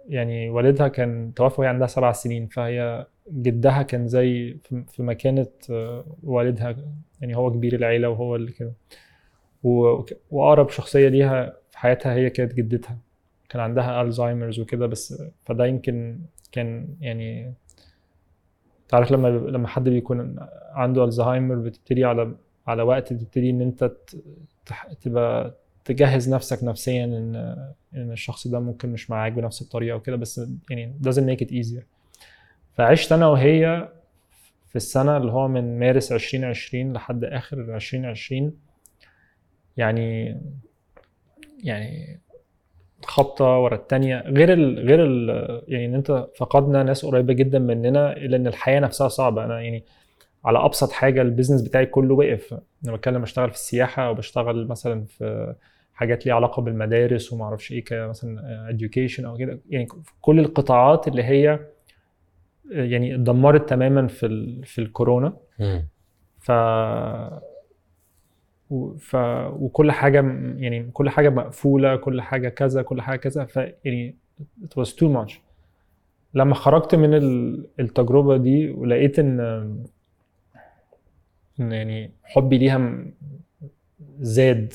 يعني والدها كان توفى وهي عندها سبع سنين فهي جدها كان زي في مكانة آه، والدها يعني هو كبير العيلة وهو اللي كده. وأقرب شخصية ليها في حياتها هي كانت جدتها. كان عندها ألزهايمرز وكده بس فده يمكن كان يعني تعرف لما لما حد بيكون عنده الزهايمر بتبتدي على على وقت بتبتدي إن أنت تبقى تجهز نفسك نفسيا ان إن الشخص ده ممكن مش معاك بنفس الطريقة وكده بس يعني doesn't make it easier. فعشت أنا وهي في السنة اللي هو من مارس 2020 لحد آخر 2020 يعني يعني خبطة ورا التانية. غير ال غير ال يعني إن أنت فقدنا ناس قريبة جدا مننا إلا إن الحياة نفسها صعبة. أنا يعني على أبسط حاجة البيزنس بتاعي كله وقف. أنا بتكلم اشتغل في السياحة أو بشتغل مثلا في حاجات ليها علاقة بالمدارس وما أعرفش إيه كمثلا education أو كده. يعني كل القطاعات اللي هي يعني اتدمرت تماما في ال في الكورونا. ف ف وكل حاجة يعني كل حاجة مقفولة كل حاجة كذا كل حاجة كذا ف يعني it was too much. لما خرجت من ال- التجربة دي ولقيت إن إن يعني حبي ليها زاد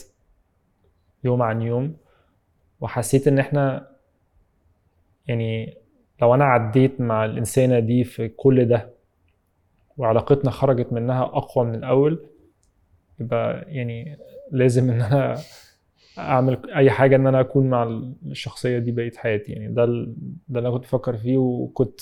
يوم عن يوم وحسيت إن إحنا يعني لو أنا عديت مع الإنسانة دي في كل ده وعلاقتنا خرجت منها أقوى من الأول يبقى يعني لازم إن أنا أعمل أي حاجة إن أنا أكون مع الشخصية دي بقية حياتي. يعني ده ال- ده اللي أنا كنت بفكر فيه وكنت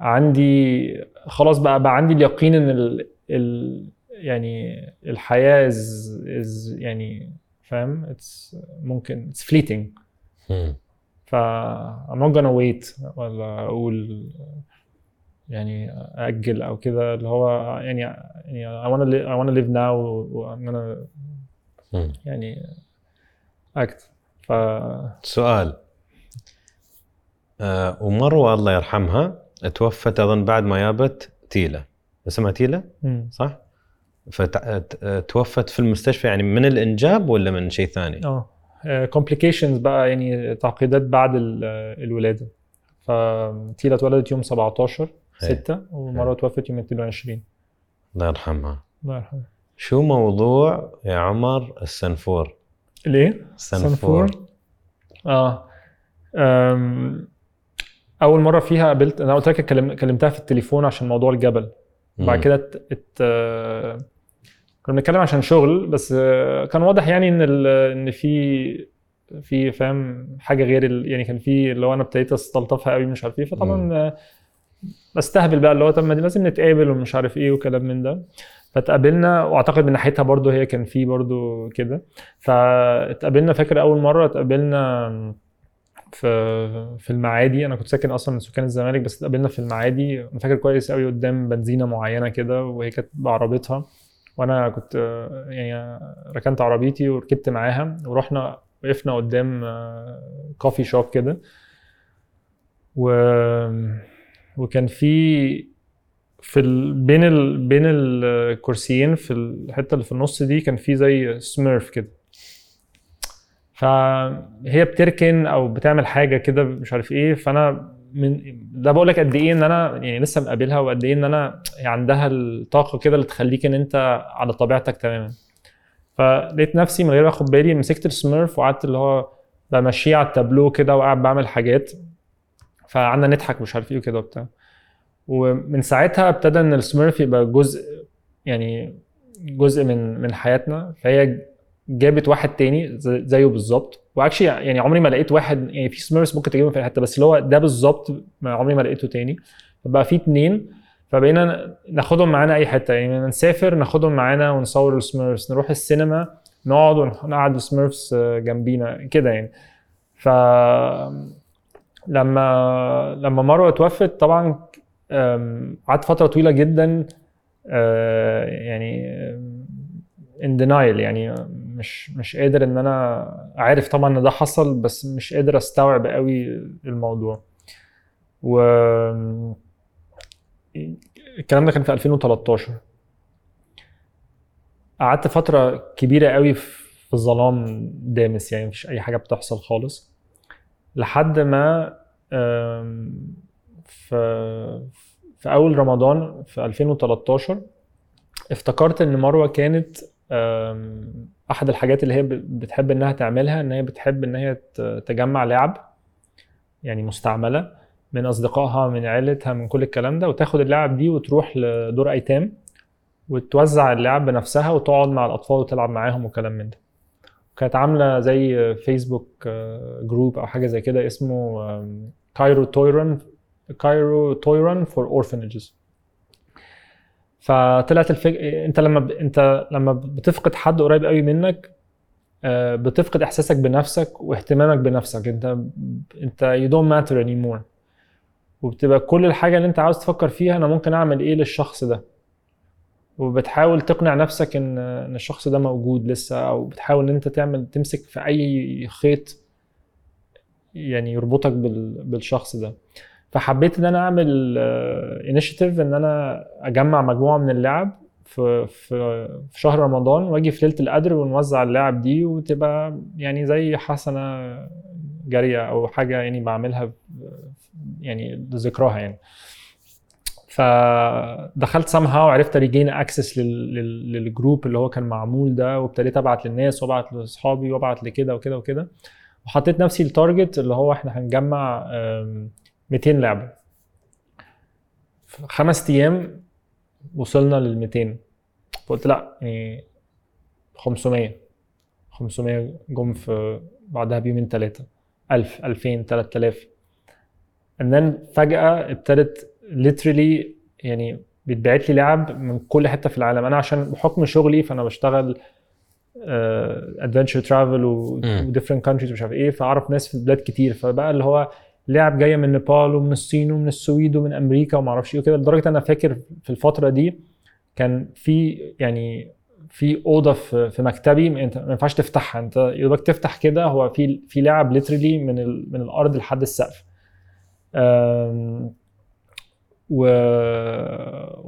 عندي خلاص بقى بقى عندي اليقين إن ال ال يعني الحياة is is يعني فاهم؟ it's ممكن it's fleeting. ف I'm not gonna wait ولا أقول يعني أجل أو كده اللي هو يعني يعني I wanna live, I wanna live now و I'm gonna. يعني act ف سؤال آه ومروه الله يرحمها توفت أظن بعد ما جابت تيلا اسمها تيلا. صح؟ فتوفت في المستشفى يعني من الإنجاب ولا من شيء ثاني؟ آه كومبليكيشنز بقى يعني تعقيدات بعد ال- الولادة فتيلا اتولدت يوم 17 هي. 6 ومروه توفت يوم 22 الله يرحمها الله يرحمه شو موضوع يا عمر السنفور؟ ليه؟ السنفور آه أم، أول مرة فيها قابلت أنا قلت لك كلم- كلمتها في التليفون عشان موضوع الجبل بعد. كده ات... ات... كنا بنتكلم عشان شغل بس كان واضح يعني إن ال... إن في في فاهم حاجة غير ال... يعني كان في اللي هو أنا ابتديت أستلطفها قوي مش عارف إيه. فطبعا بستهبل بقى اللي هو طب ما لازم نتقابل ومش عارف إيه وكلام من ده. فاتقابلنا وأعتقد من ناحيتها برضو هي كان في برضو كده. فاتقابلنا فاكر أول مرة اتقابلنا في في المعادي؟ أنا كنت ساكن أصلا من سكان الزمالك بس اتقابلنا في المعادي. أنا فاكر كويس قوي قدام بنزينة معينة كده وهي كانت بعربيتها. وأنا كنت آه، يعني ركنت عربيتي وركبت معاها ورحنا وقفنا قدام كوفي شوب كده. و وكان في في ال... بين ال... بين الكرسيين في الحتة اللي في النص دي كان في زي سميرف كده. فهي بتركن أو بتعمل حاجة كده مش عارف إيه فأنا من ده بقول لك قد إيه إن أنا يعني لسه مقابلها وقد إيه إن أنا هي عندها الطاقة كده اللي تخليك إن أنت على طبيعتك تماما. فلقيت نفسي من غير ما أخد بالي مسكت السميرف وقعدت اللي هو بمشيه على التابلو كده وقاعد بعمل حاجات. فقعدنا نضحك مش عارف إيه وكده وبتاع. ومن ساعتها ابتدى إن ال Smurf يبقى جزء يعني جزء من من حياتنا فهي جابت واحد تاني زي- زيه بالظبط. و actually يعني عمري ما لقيت واحد يعني في Smurfs ممكن تجيبهم في أي حتة بس اللي هو ده بالظبط عمري ما لقيته تاني. فبقى في اتنين فبقينا ناخدهم معانا أي حتة يعني نسافر ناخدهم معانا ونصور ال Smurfs نروح السينما نقعد ونقعد السميرفز جنبينا كده يعني. ف لما لما مروة توفت طبعا قعدت فترة طويلة جدا آه، يعني ان دينايل يعني مش مش قادر إن أنا عارف طبعا إن ده حصل بس مش قادر أستوعب قوي الموضوع. و الكلام ده كان في 2013 قعدت فترة كبيرة قوي في ظلام دامس يعني مفيش أي حاجة بتحصل خالص. لحد ما في في أول رمضان في 2013 افتكرت إن مروة كانت أحد الحاجات اللي هي بتحب إنها تعملها إن هي بتحب إن هي تجمع لعب يعني مستعملة من أصدقائها من عيلتها من كل الكلام ده وتاخد اللعب دي وتروح لدور أيتام وتوزع اللعب بنفسها وتقعد مع الأطفال وتلعب معاهم وكلام من ده. كانت عاملة زي فيسبوك آه، group أو حاجة زي كده اسمه Cairo toy run Cairo toy run for orphanages فطلعت الفك... انت لما ب... انت لما بتفقد حد قريب قوي منك آه، بتفقد إحساسك بنفسك واهتمامك بنفسك. انت انت you don't matter anymore. وبتبقى كل الحاجة اللي انت عاوز تفكر فيها أنا ممكن أعمل إيه للشخص ده. وبتحاول تقنع نفسك ان إن الشخص ده موجود لسه أو بتحاول إن أنت تعمل تمسك في أي خيط يعني يربطك بال... بالشخص ده. فحبيت إن أنا أعمل انيشيتيف إن أنا أجمع مجموعة من اللعب في في في شهر رمضان وأجي في ليلة القدر ونوزع اللعب دي وتبقى يعني زي حسنة جارية أو حاجة يعني بعملها يعني لذكراها يعني. فدخلت somehow عرفت regain access لل group اللي هو كان معمول ده وابتديت أبعت للناس وأبعت لأصحابي وأبعت لكده وكده وكده. وحطيت نفسي ال target اللي هو إحنا هنجمع آم، 200 لعبه في خمس أيام وصلنا لل 200 فقلت لأ يعني 500 500 جم في بعدها بيومين ثلاثة 1000 2000 3000 and then فجأة ابتدت literally يعني بيتبعت لي لعب من كل حتة في العالم. أنا عشان بحكم شغلي فأنا بشتغل adventure travel. و different countries ومش عارف إيه فأعرف ناس في بلاد كتير. فبقى اللي هو لعب جاية من نيبال ومن الصين ومن السويد ومن أمريكا وما أعرفش إيه وكده لدرجة أنا فاكر في الفترة دي كان في يعني في أوضة في في مكتبي ما ينفعش تفتحها. أنت يا دوبك تفتح كده هو في في لعب literally من ال من الأرض لحد السقف. و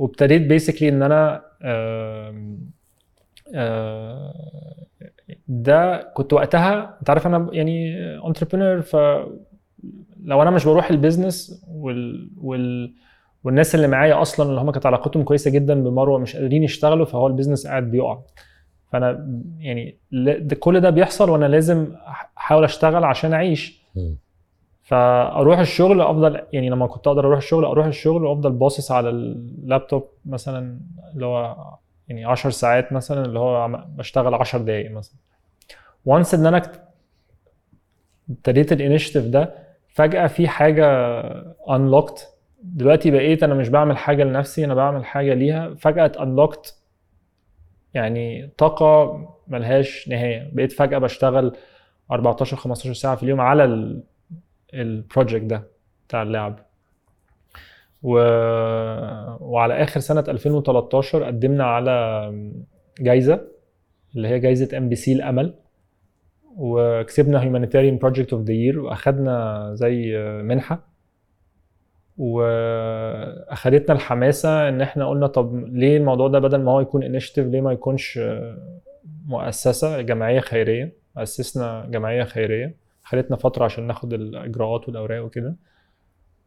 وابتديت basically إن أنا ده كنت وقتها أنت عارف أنا يعني entrepreneur ف لو أنا مش بروح ال business وال, وال والناس اللي معايا أصلا اللي هم كانت علاقتهم كويسة جدا بمروة مش قادرين يشتغلوا فهو ال business قاعد بيقع فأنا يعني كل ده بيحصل وأنا لازم أحاول أشتغل عشان أعيش. فأروح الشغل أفضل يعني لما كنت أقدر أروح الشغل أروح الشغل وأفضل باصص على اللابتوب مثلا اللي هو يعني 10 ساعات مثلا اللي هو بشتغل 10 دقايق مثلا. و once إن أنا ابتديت ال initiative ده فجأة في حاجة unlocked. دلوقتي بقيت أنا مش بعمل حاجة لنفسي أنا بعمل حاجة ليها. فجأة unlocked يعني طاقة ملهاش نهاية. بقيت فجأة بشتغل 14 15 ساعة في اليوم على ال project ده بتاع اللعب. و... وعلى آخر سنة 2013 قدمنا على جايزة اللي هي جايزة MBC الأمل. وكسبنا humanitarian project of the year وأخدنا زي منحة. وأخدتنا الحماسة إن إحنا قلنا طب ليه الموضوع ده بدل ما هو يكون initiative ليه ما يكونش مؤسسة جمعية خيرية أسسنا جمعية خيرية. خدتنا فترة عشان ناخد الإجراءات والأوراق وكده.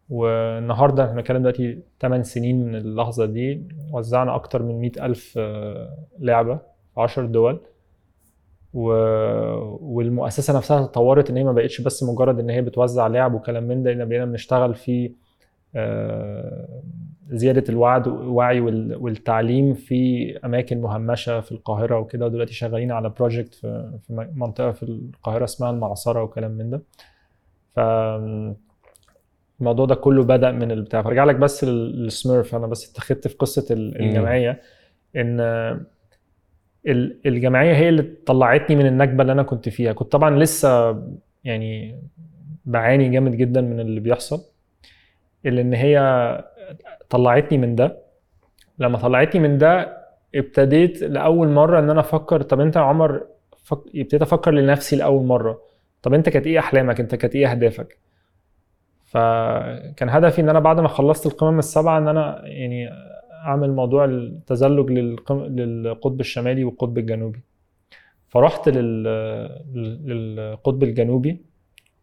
والنهاردة إحنا بنتكلم دلوقتي 8 سنين من اللحظة دي وزعنا أكتر من 100 ألف آه، لعبة في 10 دول. و... والمؤسسة نفسها تطورت إن هي ما بقتش بس مجرد إن هي بتوزع لعب وكلام من ده إن بقينا بنشتغل في زيادة الوعي الوعي وال- والتعليم في أماكن مهمشة في القاهرة وكده ودلوقتي شغالين على بروجكت في في م- منطقة في القاهرة اسمها المعصرة وكلام من ده. ف الموضوع ده كله بدأ من البتاع. فرجع لك بس لل- للسميرف أنا بس اتخذت في قصة ال- مم. الجمعية إن ال- الجمعية هي اللي طلعتني من النكبة اللي أنا كنت فيها. كنت طبعا لسه يعني بعاني جامد جدا من اللي بيحصل اللي إن هي طلعتني من ده. لما طلعتني من ده ابتديت لأول مرة إن أنا أفكر طب أنت يا عمر فك... ابتديت أفكر لنفسي لأول مرة. طب أنت كانت إيه أحلامك؟ أنت كانت إيه أهدافك؟ فكان هدفي إن أنا بعد ما خلصت القمم السبعة إن أنا يعني أعمل موضوع التزلج للقم... للقطب الشمالي والقطب الجنوبي. فرحت لل... لل- للقطب الجنوبي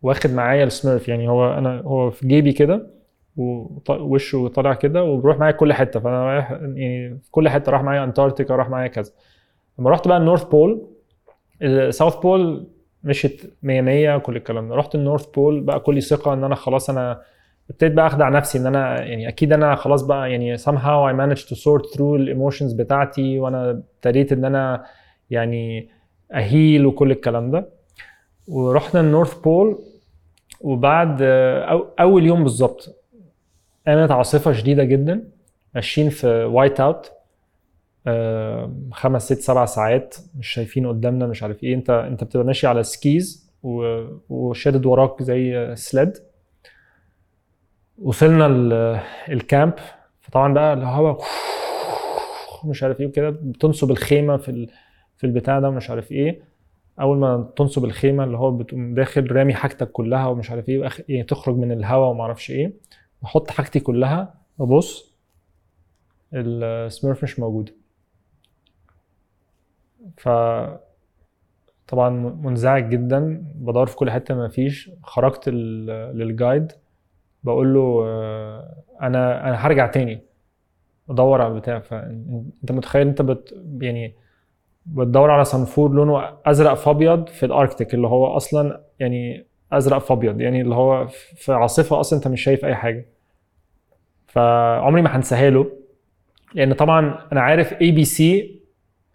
واخد معايا السميرف. يعني هو أنا هو في جيبي كده ووشه طالع كده وبروح معايا كل حتة. فأنا رايح يعني في كل حتة راح معايا انتاركتيكا راح معايا كذا. لما رحت بقى ال North Pole ال South Pole مشيت 100 100 كل الكلام ده. رحت ال North Pole بقى كل ثقة إن أنا خلاص أنا ابتديت بقى أخدع نفسي إن أنا يعني أكيد أنا خلاص بقى يعني somehow I managed to sort through ال emotions بتاعتي وأنا ابتديت إن أنا يعني أ heal وكل الكلام ده. ورحنا ال North Pole وبعد أول يوم بالظبط قامت عاصفه شديدة جدا. ماشيين في whiteout خمس ست سبع ساعات مش شايفين قدامنا مش عارف إيه. انت أنت بتبقى ماشي على skis وشادد وراك زي sled وصلنا ال camp فطبعا بقى الهواء مش عارف إيه وكده. بتنصب الخيمة في في البتاع ده مش عارف إيه. أول ما تنصب الخيمة اللي هو بتقوم داخل رامي حاجتك كلها ومش عارف إيه يعني تخرج من الهواء وما أعرفش إيه. بحط حاجتي كلها ببص السميرف مش موجودة. ف طبعا منزعج جدا بدور في كل حتة ما فيش. خرجت للجايد بقول له أنا أنا هرجع تاني. ادور على البتاع فانت متخيل أنت بت يعني بتدور على صنفور لونه أزرق في أبيض في الأركتيك اللي هو أصلا يعني أزرق في أبيض يعني اللي هو في عاصفة أصلا أنت مش شايف أي حاجة. فعمري ما هنساها له لأن طبعا أنا عارف ABC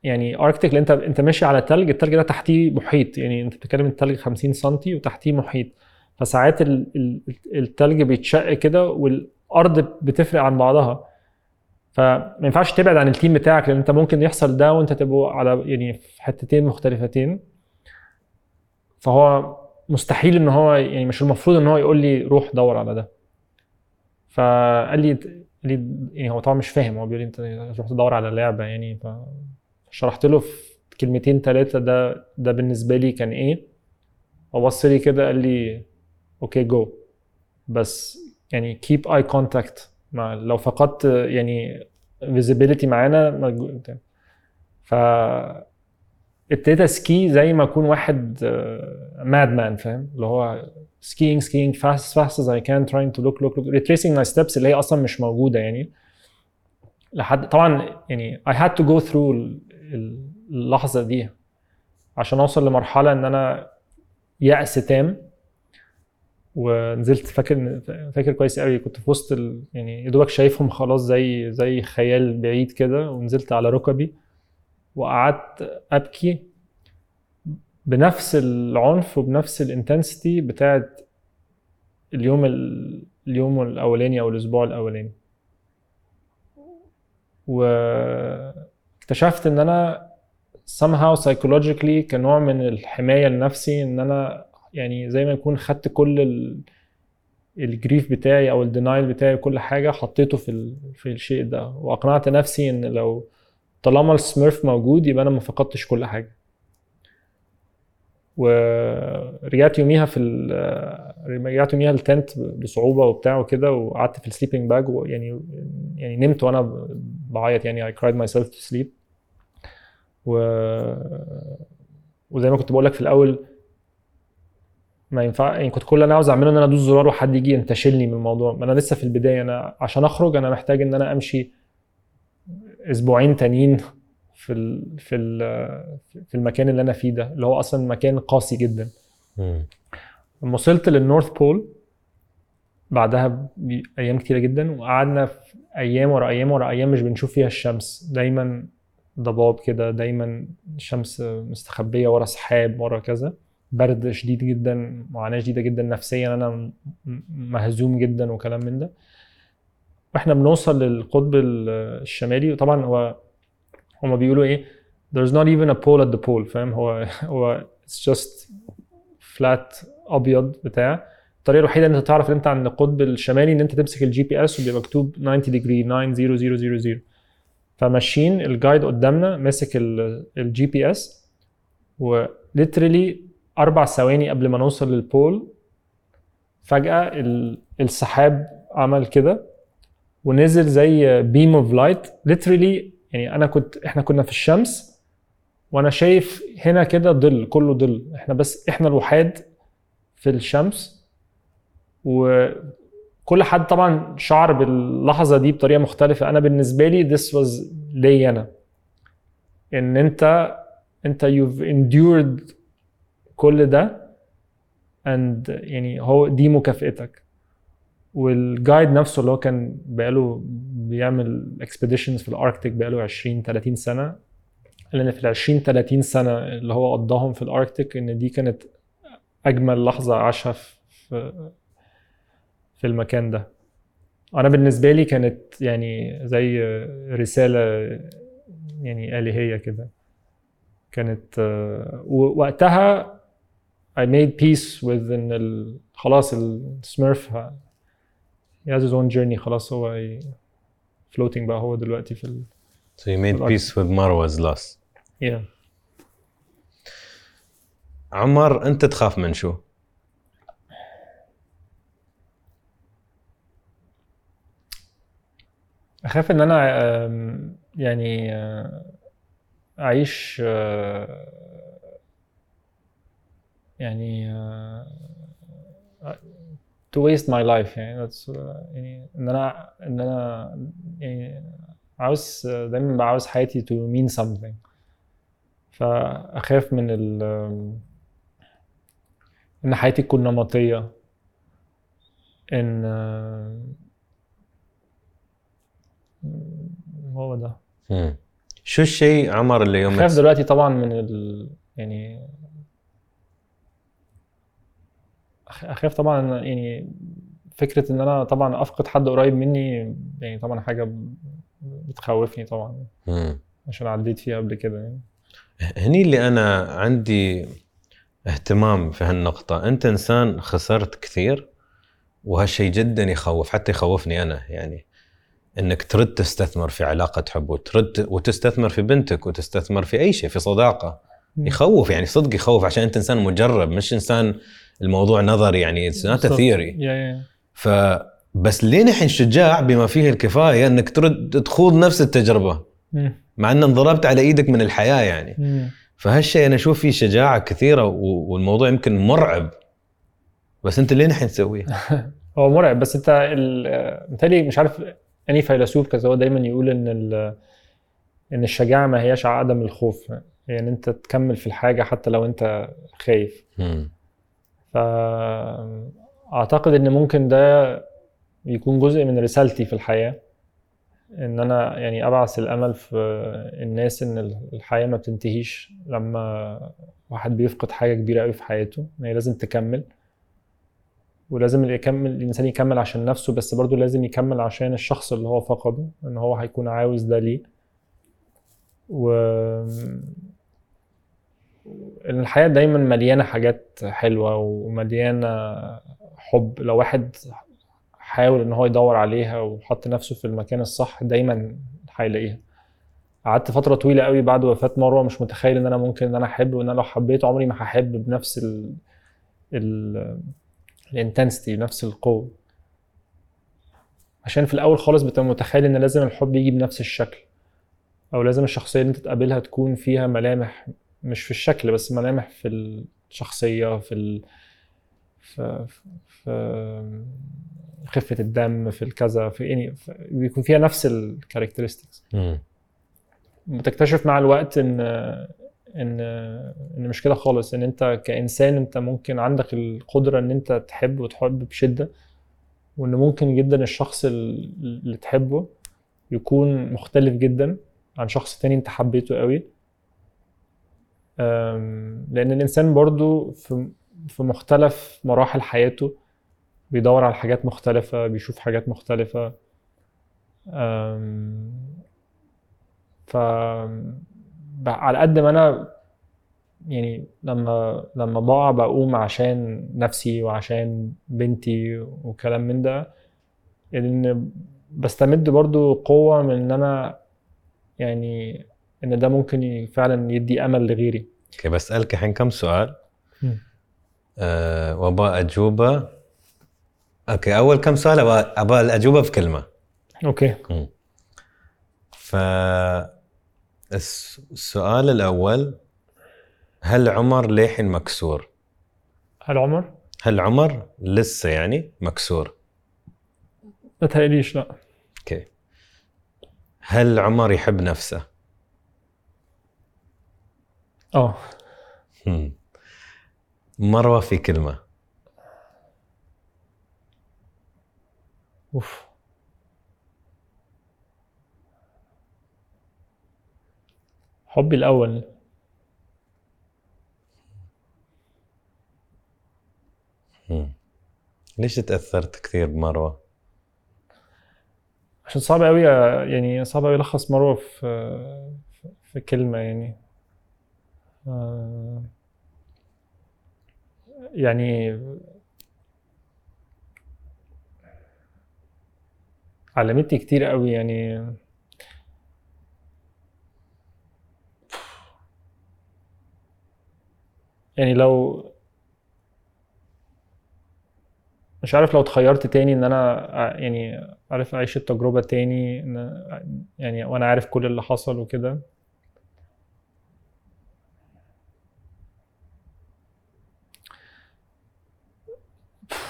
يعني Arctic اللي أنت أنت ماشي على تلج التلج ده تحتيه محيط يعني أنت بتتكلم التلج 50 سم وتحتيه محيط. فساعات التلج بيتشق كده والأرض بتفرق عن بعضها. فما ينفعش تبعد عن ال team بتاعك لأن أنت ممكن يحصل ده وأنت تبقوا على يعني في حتتين مختلفتين. فهو مستحيل إن هو يعني مش المفروض إن هو يقول لي روح دور على ده. فقال لي لي يعني هو طبعا مش فاهم هو بيقول لي أنت تروح تدور على لعبة يعني فشرحت له في كلمتين ثلاثة ده ده بالنسبة لي كان إيه. وبص لي كده قال لي okay go بس يعني keep eye contact مع لو فقدت يعني visibility معانا ف ابتديت اسكي زي ما اكون واحد ماد مان فاهم؟ اللي هو skiing fast as fast as I can trying to look look look retracing my steps اللي هي أصلا مش موجودة يعني. لحد طبعا يعني I had to go through اللحظة دي عشان اوصل لمرحلة إن أنا يأس تام ونزلت. فاكر فاكر كويس قوي كنت في وسط. يعني يا دوبك شايفهم خلاص زي زي خيال بعيد كده ونزلت على ركبي. وقعدت أبكي بنفس العنف وبنفس ال intensity بتاعت اليوم ال... اليوم الأولاني أو الأسبوع الأولاني. واكتشفت إن أنا somehow psychologically كنوع من الحماية لنفسي إن أنا يعني زي ما يكون خدت كل ال... ال grief بتاعي أو ال denial بتاعي كل حاجة حطيته في ال... في الشيء ده. وأقنعت نفسي إن لو طالما ال Smurf موجود يبقى أنا ما فقدتش كل حاجة. ورجعت يوميها في رجعت يوميها ال tent بصعوبة وبتاع وكده وقعدت في ال sleeping bag ويعني يعني نمت وأنا بعيط يعني I cried myself to sleep. و وزي ما كنت بقول لك في الأول ما ينفع يعني كنت كل اللي أنا عاوز أعمله إن أنا أدوس زرار وحد يجي ينتشلني من الموضوع. ما أنا لسه في البداية أنا عشان أخرج أنا محتاج إن أنا أمشي أسبوعين تانيين في ال في ال في المكان اللي أنا فيه ده اللي هو أصلا مكان قاسي جدا. لما وصلت للنورث بول بعدها أيام كتيرة جدا وقعدنا في أيام ورا أيام ورا أيام مش بنشوف فيها الشمس. دايما ضباب كده دايما الشمس مستخبية ورا سحاب ورا كذا. برد شديد جدا معاناة شديدة جدا نفسيا أنا مهزوم جدا وكلام من ده. وإحنا بنوصل للقطب الشمالي وطبعا هو هما بيقولوا إيه there's not even a pole at the pole فاهم؟ هو هو it's just flat أبيض بتاع. الطريقة الوحيدة إن أنت تعرف إن أنت عند القطب الشمالي إن أنت تمسك ال GPS وبيبقى مكتوب 90 degree 90000 فماشيين ال guide قدامنا ماسك ال GPS و literally أربع ثواني قبل ما نوصل لل pole فجأة السحاب عمل كده. ونزل زي beam of light literally يعني أنا كنت إحنا كنا في الشمس وأنا شايف هنا كده ظل كله ظل. إحنا بس إحنا الوحيد في الشمس. وكل حد طبعا شعر باللحظة دي بطريقة مختلفة. أنا بالنسبة لي this was ليا أنا. إن أنت أنت you've endured كل ده. And يعني هو دي مكافئتك والجايد نفسه اللي هو كان بقاله بيعمل اكسبيديشنز في الأركتيك بقاله 20 30 سنة قال إن في ال 20 30 سنة اللي هو قضاهم في الأركتيك إن دي كانت أجمل لحظة عاشها في في المكان ده. أنا بالنسبة لي كانت يعني زي رسالة يعني آلهية كده. كانت ووقتها I made peace with إن خلاص السميرف he has his own journey خلاص هو floating بقى هو دلوقتي في ال So you made peace with Marwa's loss. yeah. عمر انت تخاف من شو؟ أخاف إن أنا يعني أعيش يعني to waste my life. يعني that's آه، يعني إن أنا إن أنا يعني عاوز دايما عاوز حياتي to mean something. فأخاف من ال إن حياتي تكون نمطية. إن آه، هو ده. شو الشيء عمر اللي يوم خايف تس- دلوقتي طبعا من ال يعني أخاف طبعا يعني فكرة إن أنا طبعا أفقد حد قريب مني يعني طبعا حاجة بتخوفني طبعا مم. عشان عديت فيها قبل كده يعني هني اللي أنا عندي اهتمام في هالنقطة أنت إنسان خسرت كثير وهالشيء جدا يخوف حتى يخوفني أنا يعني إنك ترد تستثمر في علاقة حب وترد وتستثمر في بنتك وتستثمر في أي شيء في صداقة. يخوف يعني صدق يخوف عشان أنت إنسان مجرب مش إنسان الموضوع نظري يعني it's not. theory ف بس لين الحين شجاع بما فيه الكفاية إنك ترد تخوض نفس التجربة. مع ان انضربت على إيدك من الحياة يعني. فهالشيء أنا أشوف فيه شجاعة كثيرة والموضوع يمكن مرعب بس أنت لين الحين تسويه هو مرعب بس أنت ال- متهيألي مش عارف أني فيلسوف كذا هو دايما يقول إن إن الشجاعة ما هياش عدم الخوف يعني أنت تكمل في الحاجة حتى لو أنت خايف. فأعتقد إن ممكن ده يكون جزء من رسالتي في الحياة إن أنا يعني أبعث الأمل في الناس إن الحياة ما بتنتهيش لما واحد بيفقد حاجة كبيرة أوي في حياته إن هي لازم تكمل. ولازم يكمل الإنسان يكمل عشان نفسه بس برضه لازم يكمل عشان الشخص اللي هو فقده إن هو هيكون عاوز ده ليه. و إن الحياة دايما مليانة حاجات حلوة ومليانة حب. لو واحد حاول إن هو يدور عليها وحط نفسه في المكان الصح دايما هيلاقيها. قعدت فترة طويلة قوي بعد وفاة مروة مش متخيل إن أنا ممكن إن أنا أحب وإن أنا لو حبيت عمري ما هحب بنفس ال ال الانتنسيتي بنفس القوة. عشان في الأول خالص بتبقى متخيل إن لازم الحب يجي بنفس الشكل أو لازم الشخصية اللي أنت تقابلها تكون فيها ملامح مش في الشكل بس ملامح في الشخصية في ال... في, في خفة الدم في الكذا في يعني بيكون فيها نفس الكاركترستكس. بتكتشف مع الوقت إن إن إن مش كده خالص إن أنت كإنسان أنت ممكن عندك القدرة إن أنت تحب وتحب بشدة وإن ممكن جدا الشخص ال- اللي تحبه يكون مختلف جدا عن شخص تاني أنت حبيته قوي لأن الإنسان برضو في في مختلف مراحل حياته بيدور على حاجات مختلفة بيشوف حاجات مختلفة. ف على قد ما أنا يعني لما لما بقع بقوم عشان نفسي وعشان بنتي وكلام من ده إن بستمد برضو قوة من إن أنا يعني إن ده ممكن فعلا يدي أمل لغيري. أوكي بسألك الحين كم سؤال؟ مم. أه وأبغى أجوبة. okay أول كم سؤال؟ أبغى الأجوبة في كلمه okay ف الس- السؤال الأول هل عمر للحين مكسور؟ هل عمر؟ هل عمر لسه يعني مكسور؟ ما تهيأليش لا. أوكي. هل عمر يحب نفسه؟ آه. مروة في كلمة. أوف. حبي الأول. هم. ليش تأثرت كثير بمروة؟ عشان صعب قوي يعني صعب قوي ألخص مروة في في كلمة يعني. يعني علمتني كتير قوي يعني يعني لو مش عارف لو اتخيرت تاني إن أنا يعني عارف أعيش التجربة تاني يعني وأنا عارف كل اللي حصل وكده.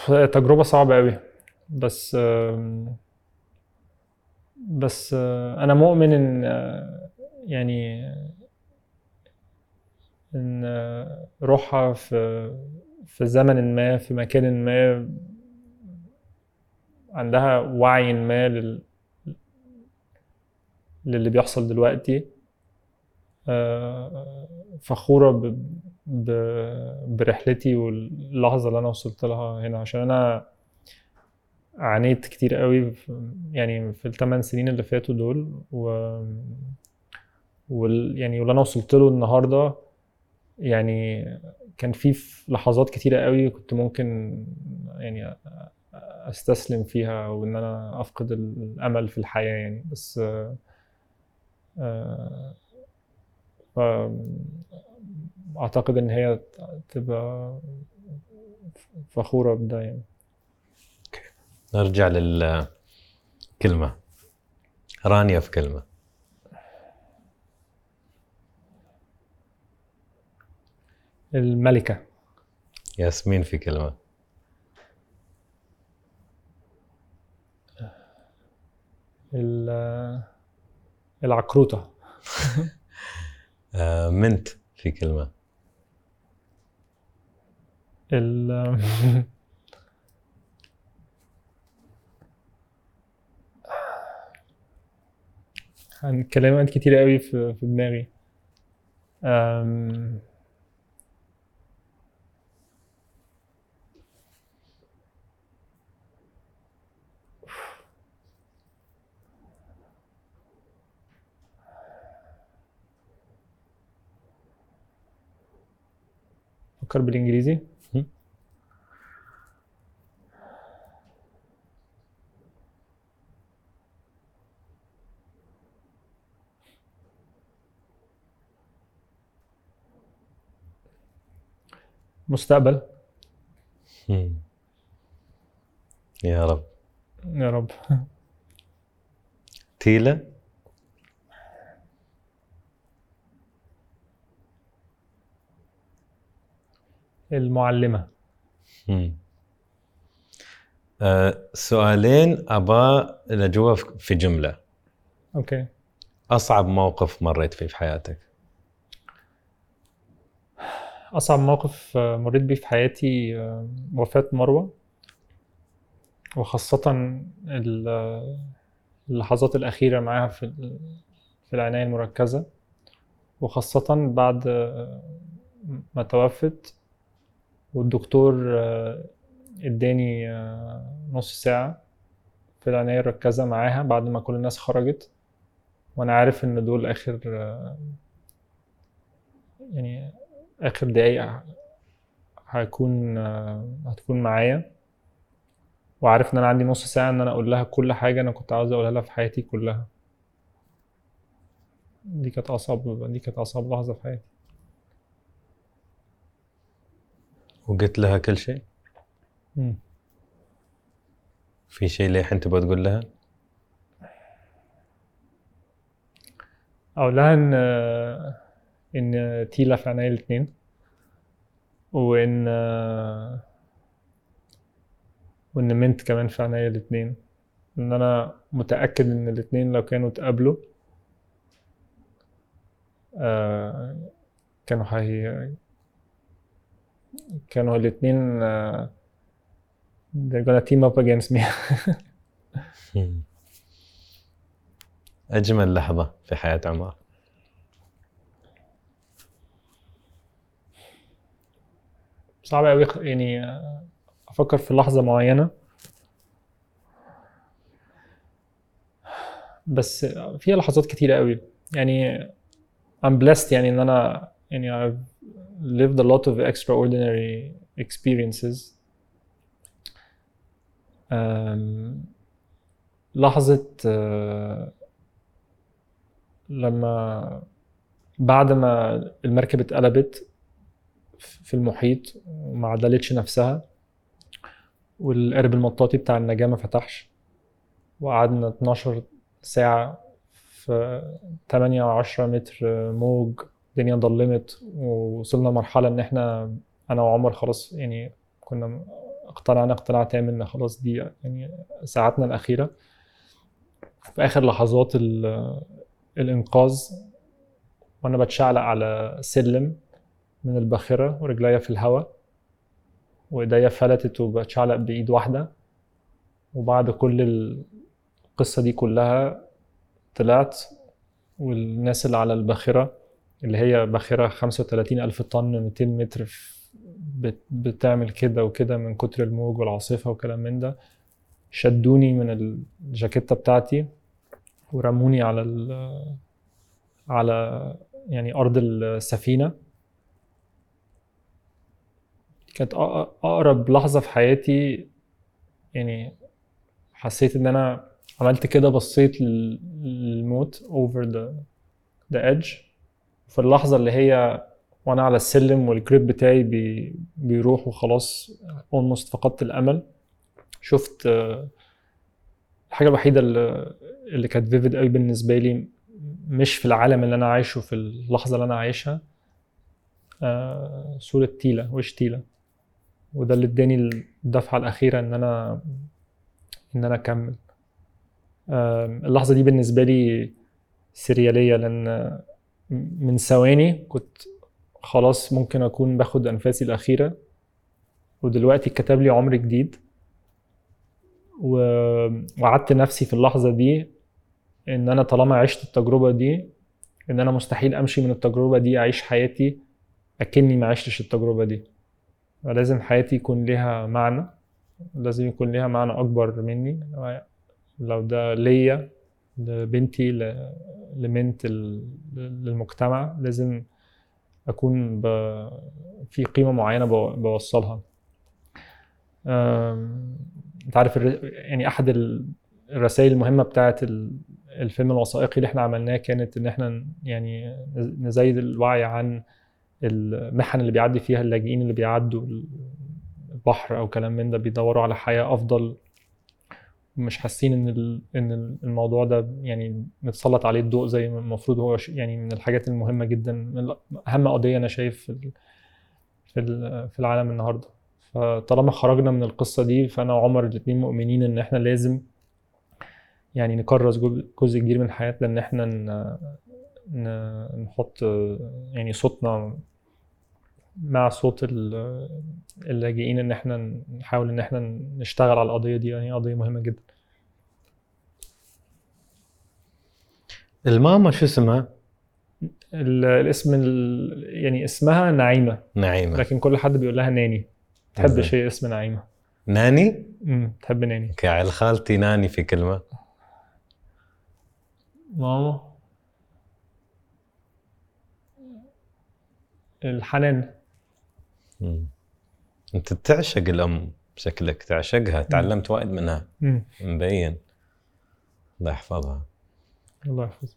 تجربة صعبة قوي بس بس أنا مؤمن إن يعني إن روحها في في زمن ما في مكان ما عندها وعي ما لل للي بيحصل دلوقتي. آه، فخورة ب... برحلتي واللحظة اللي أنا وصلت لها هنا عشان أنا عانيت كتير قوي في... يعني في الثمان سنين اللي فاتوا دول و... وال... يعني واللي أنا وصلت له النهاردة يعني كان في لحظات كتيرة قوي كنت ممكن يعني أستسلم فيها وان أنا أفقد الأمل في الحياة يعني بس آه، آه، أعتقد إن هي تبقى فخورة بده يعني نرجع للكلمة. رانيا في كلمة. الملكة. ياسمين في كلمة. ال- العكروتة. آه منت في كلمة. ال عن كلمات كتيرة قوي في في دماغي. أم... فكر بالإنجليزي. مستقبل. مم. يا رب. يا رب. تيلا؟ المعلمة. مم. آه سؤالين أبا الاجوبه في جملة. أوكي. أصعب موقف مريت فيه في حياتك؟ أصعب موقف آه، مريت بيه في حياتي آه، وفاة مروة. وخاصة آه، اللحظات الأخيرة معاها في في العناية المركزة. وخاصة بعد ما توفت والدكتور اداني نص ساعة في العناية المركزة معاها بعد ما كل الناس خرجت. وأنا عارف إن دول آخر يعني آخر دقايق هكون آه، هتكون معايا. وعارف إن أنا عندي نص ساعة إن أنا أقول لها كل حاجة أنا كنت عاوز أقولها لها في حياتي كلها. دي كانت أصعب دي كانت أصعب لحظة في حياتي. وقلت لها كل شيء؟ مم. في شيء للحين تبغى تقول لها؟ أقول لها إن إن تيلا في عينيا الاتنين وإن وإن منت كمان في عينيا الاتنين. إن أنا متأكد إن الاتنين لو كانوا اتقابلوا آه كانوا هي كانوا الاتنين آه they're gonna team up against me. أجمل لحظة في حياة عمر صعب قوي يعني أفكر في لحظة معينة. بس فيها لحظات كتيرة قوي يعني I'm blessed يعني إن أنا يعني I've lived a lot of extraordinary experiences. لحظة آه، لما بعد ما المركب اتقلبت في المحيط وما عدلتش نفسها والقارب المطاطي بتاع النجاة ما فتحش. وقعدنا 12 ساعة في 8 أو 10 متر موج الدنيا ضلمت ووصلنا لمرحلة إن إحنا أنا وعمر خلاص يعني كنا اقتنعنا اقتناع تام إن خلاص دي يعني ساعاتنا الأخيرة. في آخر لحظات ال- الإنقاذ وأنا بتشعلق على سلم. من الباخرة ورجليا في الهواء وإيديا فلتت وبتشعلق بإيد واحدة. وبعد كل القصة دي كلها طلعت والناس اللي على الباخرة اللي هي باخرة 35 ألف طن 200 متر بتعمل كده وكده من كتر الموج والعاصفة وكلام من ده. شدوني من الجاكيتة بتاعتي ورموني على ال على يعني أرض السفينة. كانت أقرب لحظة في حياتي يعني حسيت إن أنا عملت كده بصيت لل- للموت over the the edge. في اللحظة اللي هي وأنا على السلم والجريب بتاعي بي بيروح وخلاص almost فقدت الأمل. شفت الحاجة الوحيدة اللي, اللي كانت فيفيد قوي بالنسبة لي مش في العالم اللي أنا عايشه في اللحظة اللي أنا عايشها آه، صورة تيلا وش تيلا. وده اللي اداني الدفعة الأخيرة إن أنا إن أنا أكمل. آم، اللحظة دي بالنسبة لي سريالية لأن من ثواني كنت خلاص ممكن أكون باخد أنفاسي الأخيرة ودلوقتي كتب لي عمر جديد. و- وعدت نفسي في اللحظة دي إن أنا طالما عشت التجربة دي إن أنا مستحيل أمشي من التجربة دي أعيش حياتي أكني ما عشتش التجربة دي. ولازم حياتي يكون ليها معنى لازم يكون ليها معنى أكبر مني. لو ده ليا لبنتي ل- لمنت ال- للمجتمع لازم أكون ب... في قيمة معينة بو- بوصلها. أنت عارف يعني ال- الرسائل المهمة بتاعت ال- الفيلم الوثائقي اللي إحنا عملناه كانت إن إحنا يعني نزيد الوعي عن المحن اللي بيعدي فيها اللاجئين اللي بيعدوا البحر أو كلام من ده بيدوروا على حياة أفضل. مش حاسين إن إن الموضوع ده يعني متسلط عليه الضوء زي ما المفروض هو يعني من الحاجات المهمة جدا من أهم قضية أنا شايف في في ال- في العالم النهارده. فطالما خرجنا من القصة دي فأنا وعمر الاثنين مؤمنين إن إحنا لازم يعني نكرس جزء كبير من حياتنا إن إحنا نحط يعني صوتنا مع صوت ال- اللاجئين إن إحنا نحاول إن إحنا نشتغل على القضية دي. يعني قضية مهمة جدا. الماما شو اسمها؟ ال- الاسم ال... يعني اسمها نعيمة. نعيمة. لكن كل حد بيقول لها ناني. تحب. شيء اسم نعيمة. ناني؟ امم تحب ناني. كعيل خالتي ناني في كلمة. ماما. الحنان. مم. أنت تعشق الأم شكلك تعشقها تعلمت وايد منها. امم مبين. الله يحفظها. الله يحفظ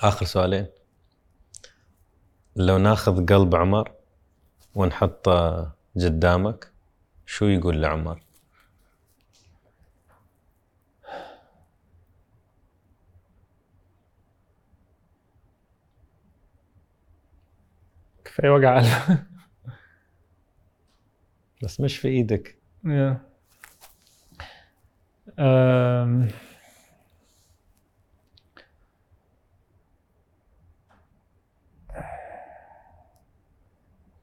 آخر سؤالين. لو ناخذ قلب عمر ونحطه قدامك شو يقول لعمر؟ كفاية وجع قلب. بس مش في إيدك. Yeah. Um,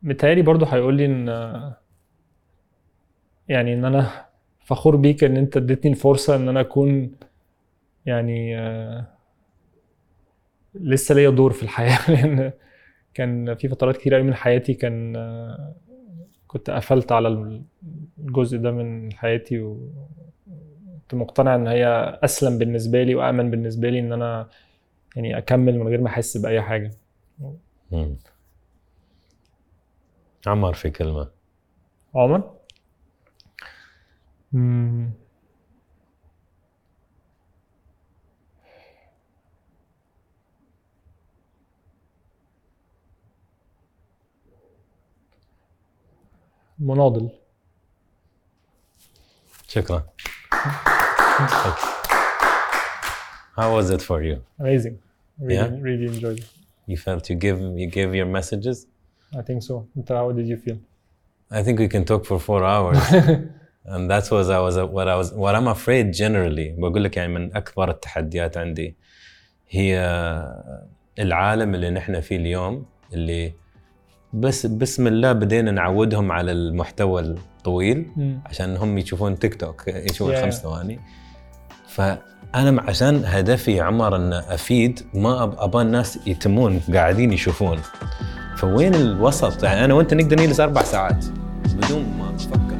متهيألي برضه هيقول لي إن يعني إن أنا فخور بيك إن أنت اديتني الفرصة إن أنا أكون يعني آه، لسه ليا دور في الحياة. لأن كان في فترات كتير قوي من حياتي كان كنت قفلت على الجزء ده من حياتي وكنت مقتنع إن هي أسلم بالنسبة لي وامن بالنسبة لي إن أنا يعني أكمل من غير ما أحس بأي حاجة مم. عمر في كلمة عمر مم. مناضل شكرا How was it for you? Amazing. Really, Yeah? really enjoyed it. You felt you give you gave your messages? I think so. how did you feel? I think we can talk for four hours. and that was I was what I was what I'm afraid generally بقول لك يعني من اكبر التحديات عندي هي العالم اللي نحن فيه اليوم اللي بس بسم الله بدينا نعودهم على المحتوى الطويل مم. عشان هم يشوفون تيك توك يشوفون Yeah. خمس ثواني فأنا عشان هدفي يا عمر إن أفيد ما أبغى الناس يتمون قاعدين يشوفون فوين الوسط يعني أنا وأنت نقدر نجلس أربع ساعات بدون ما نفكر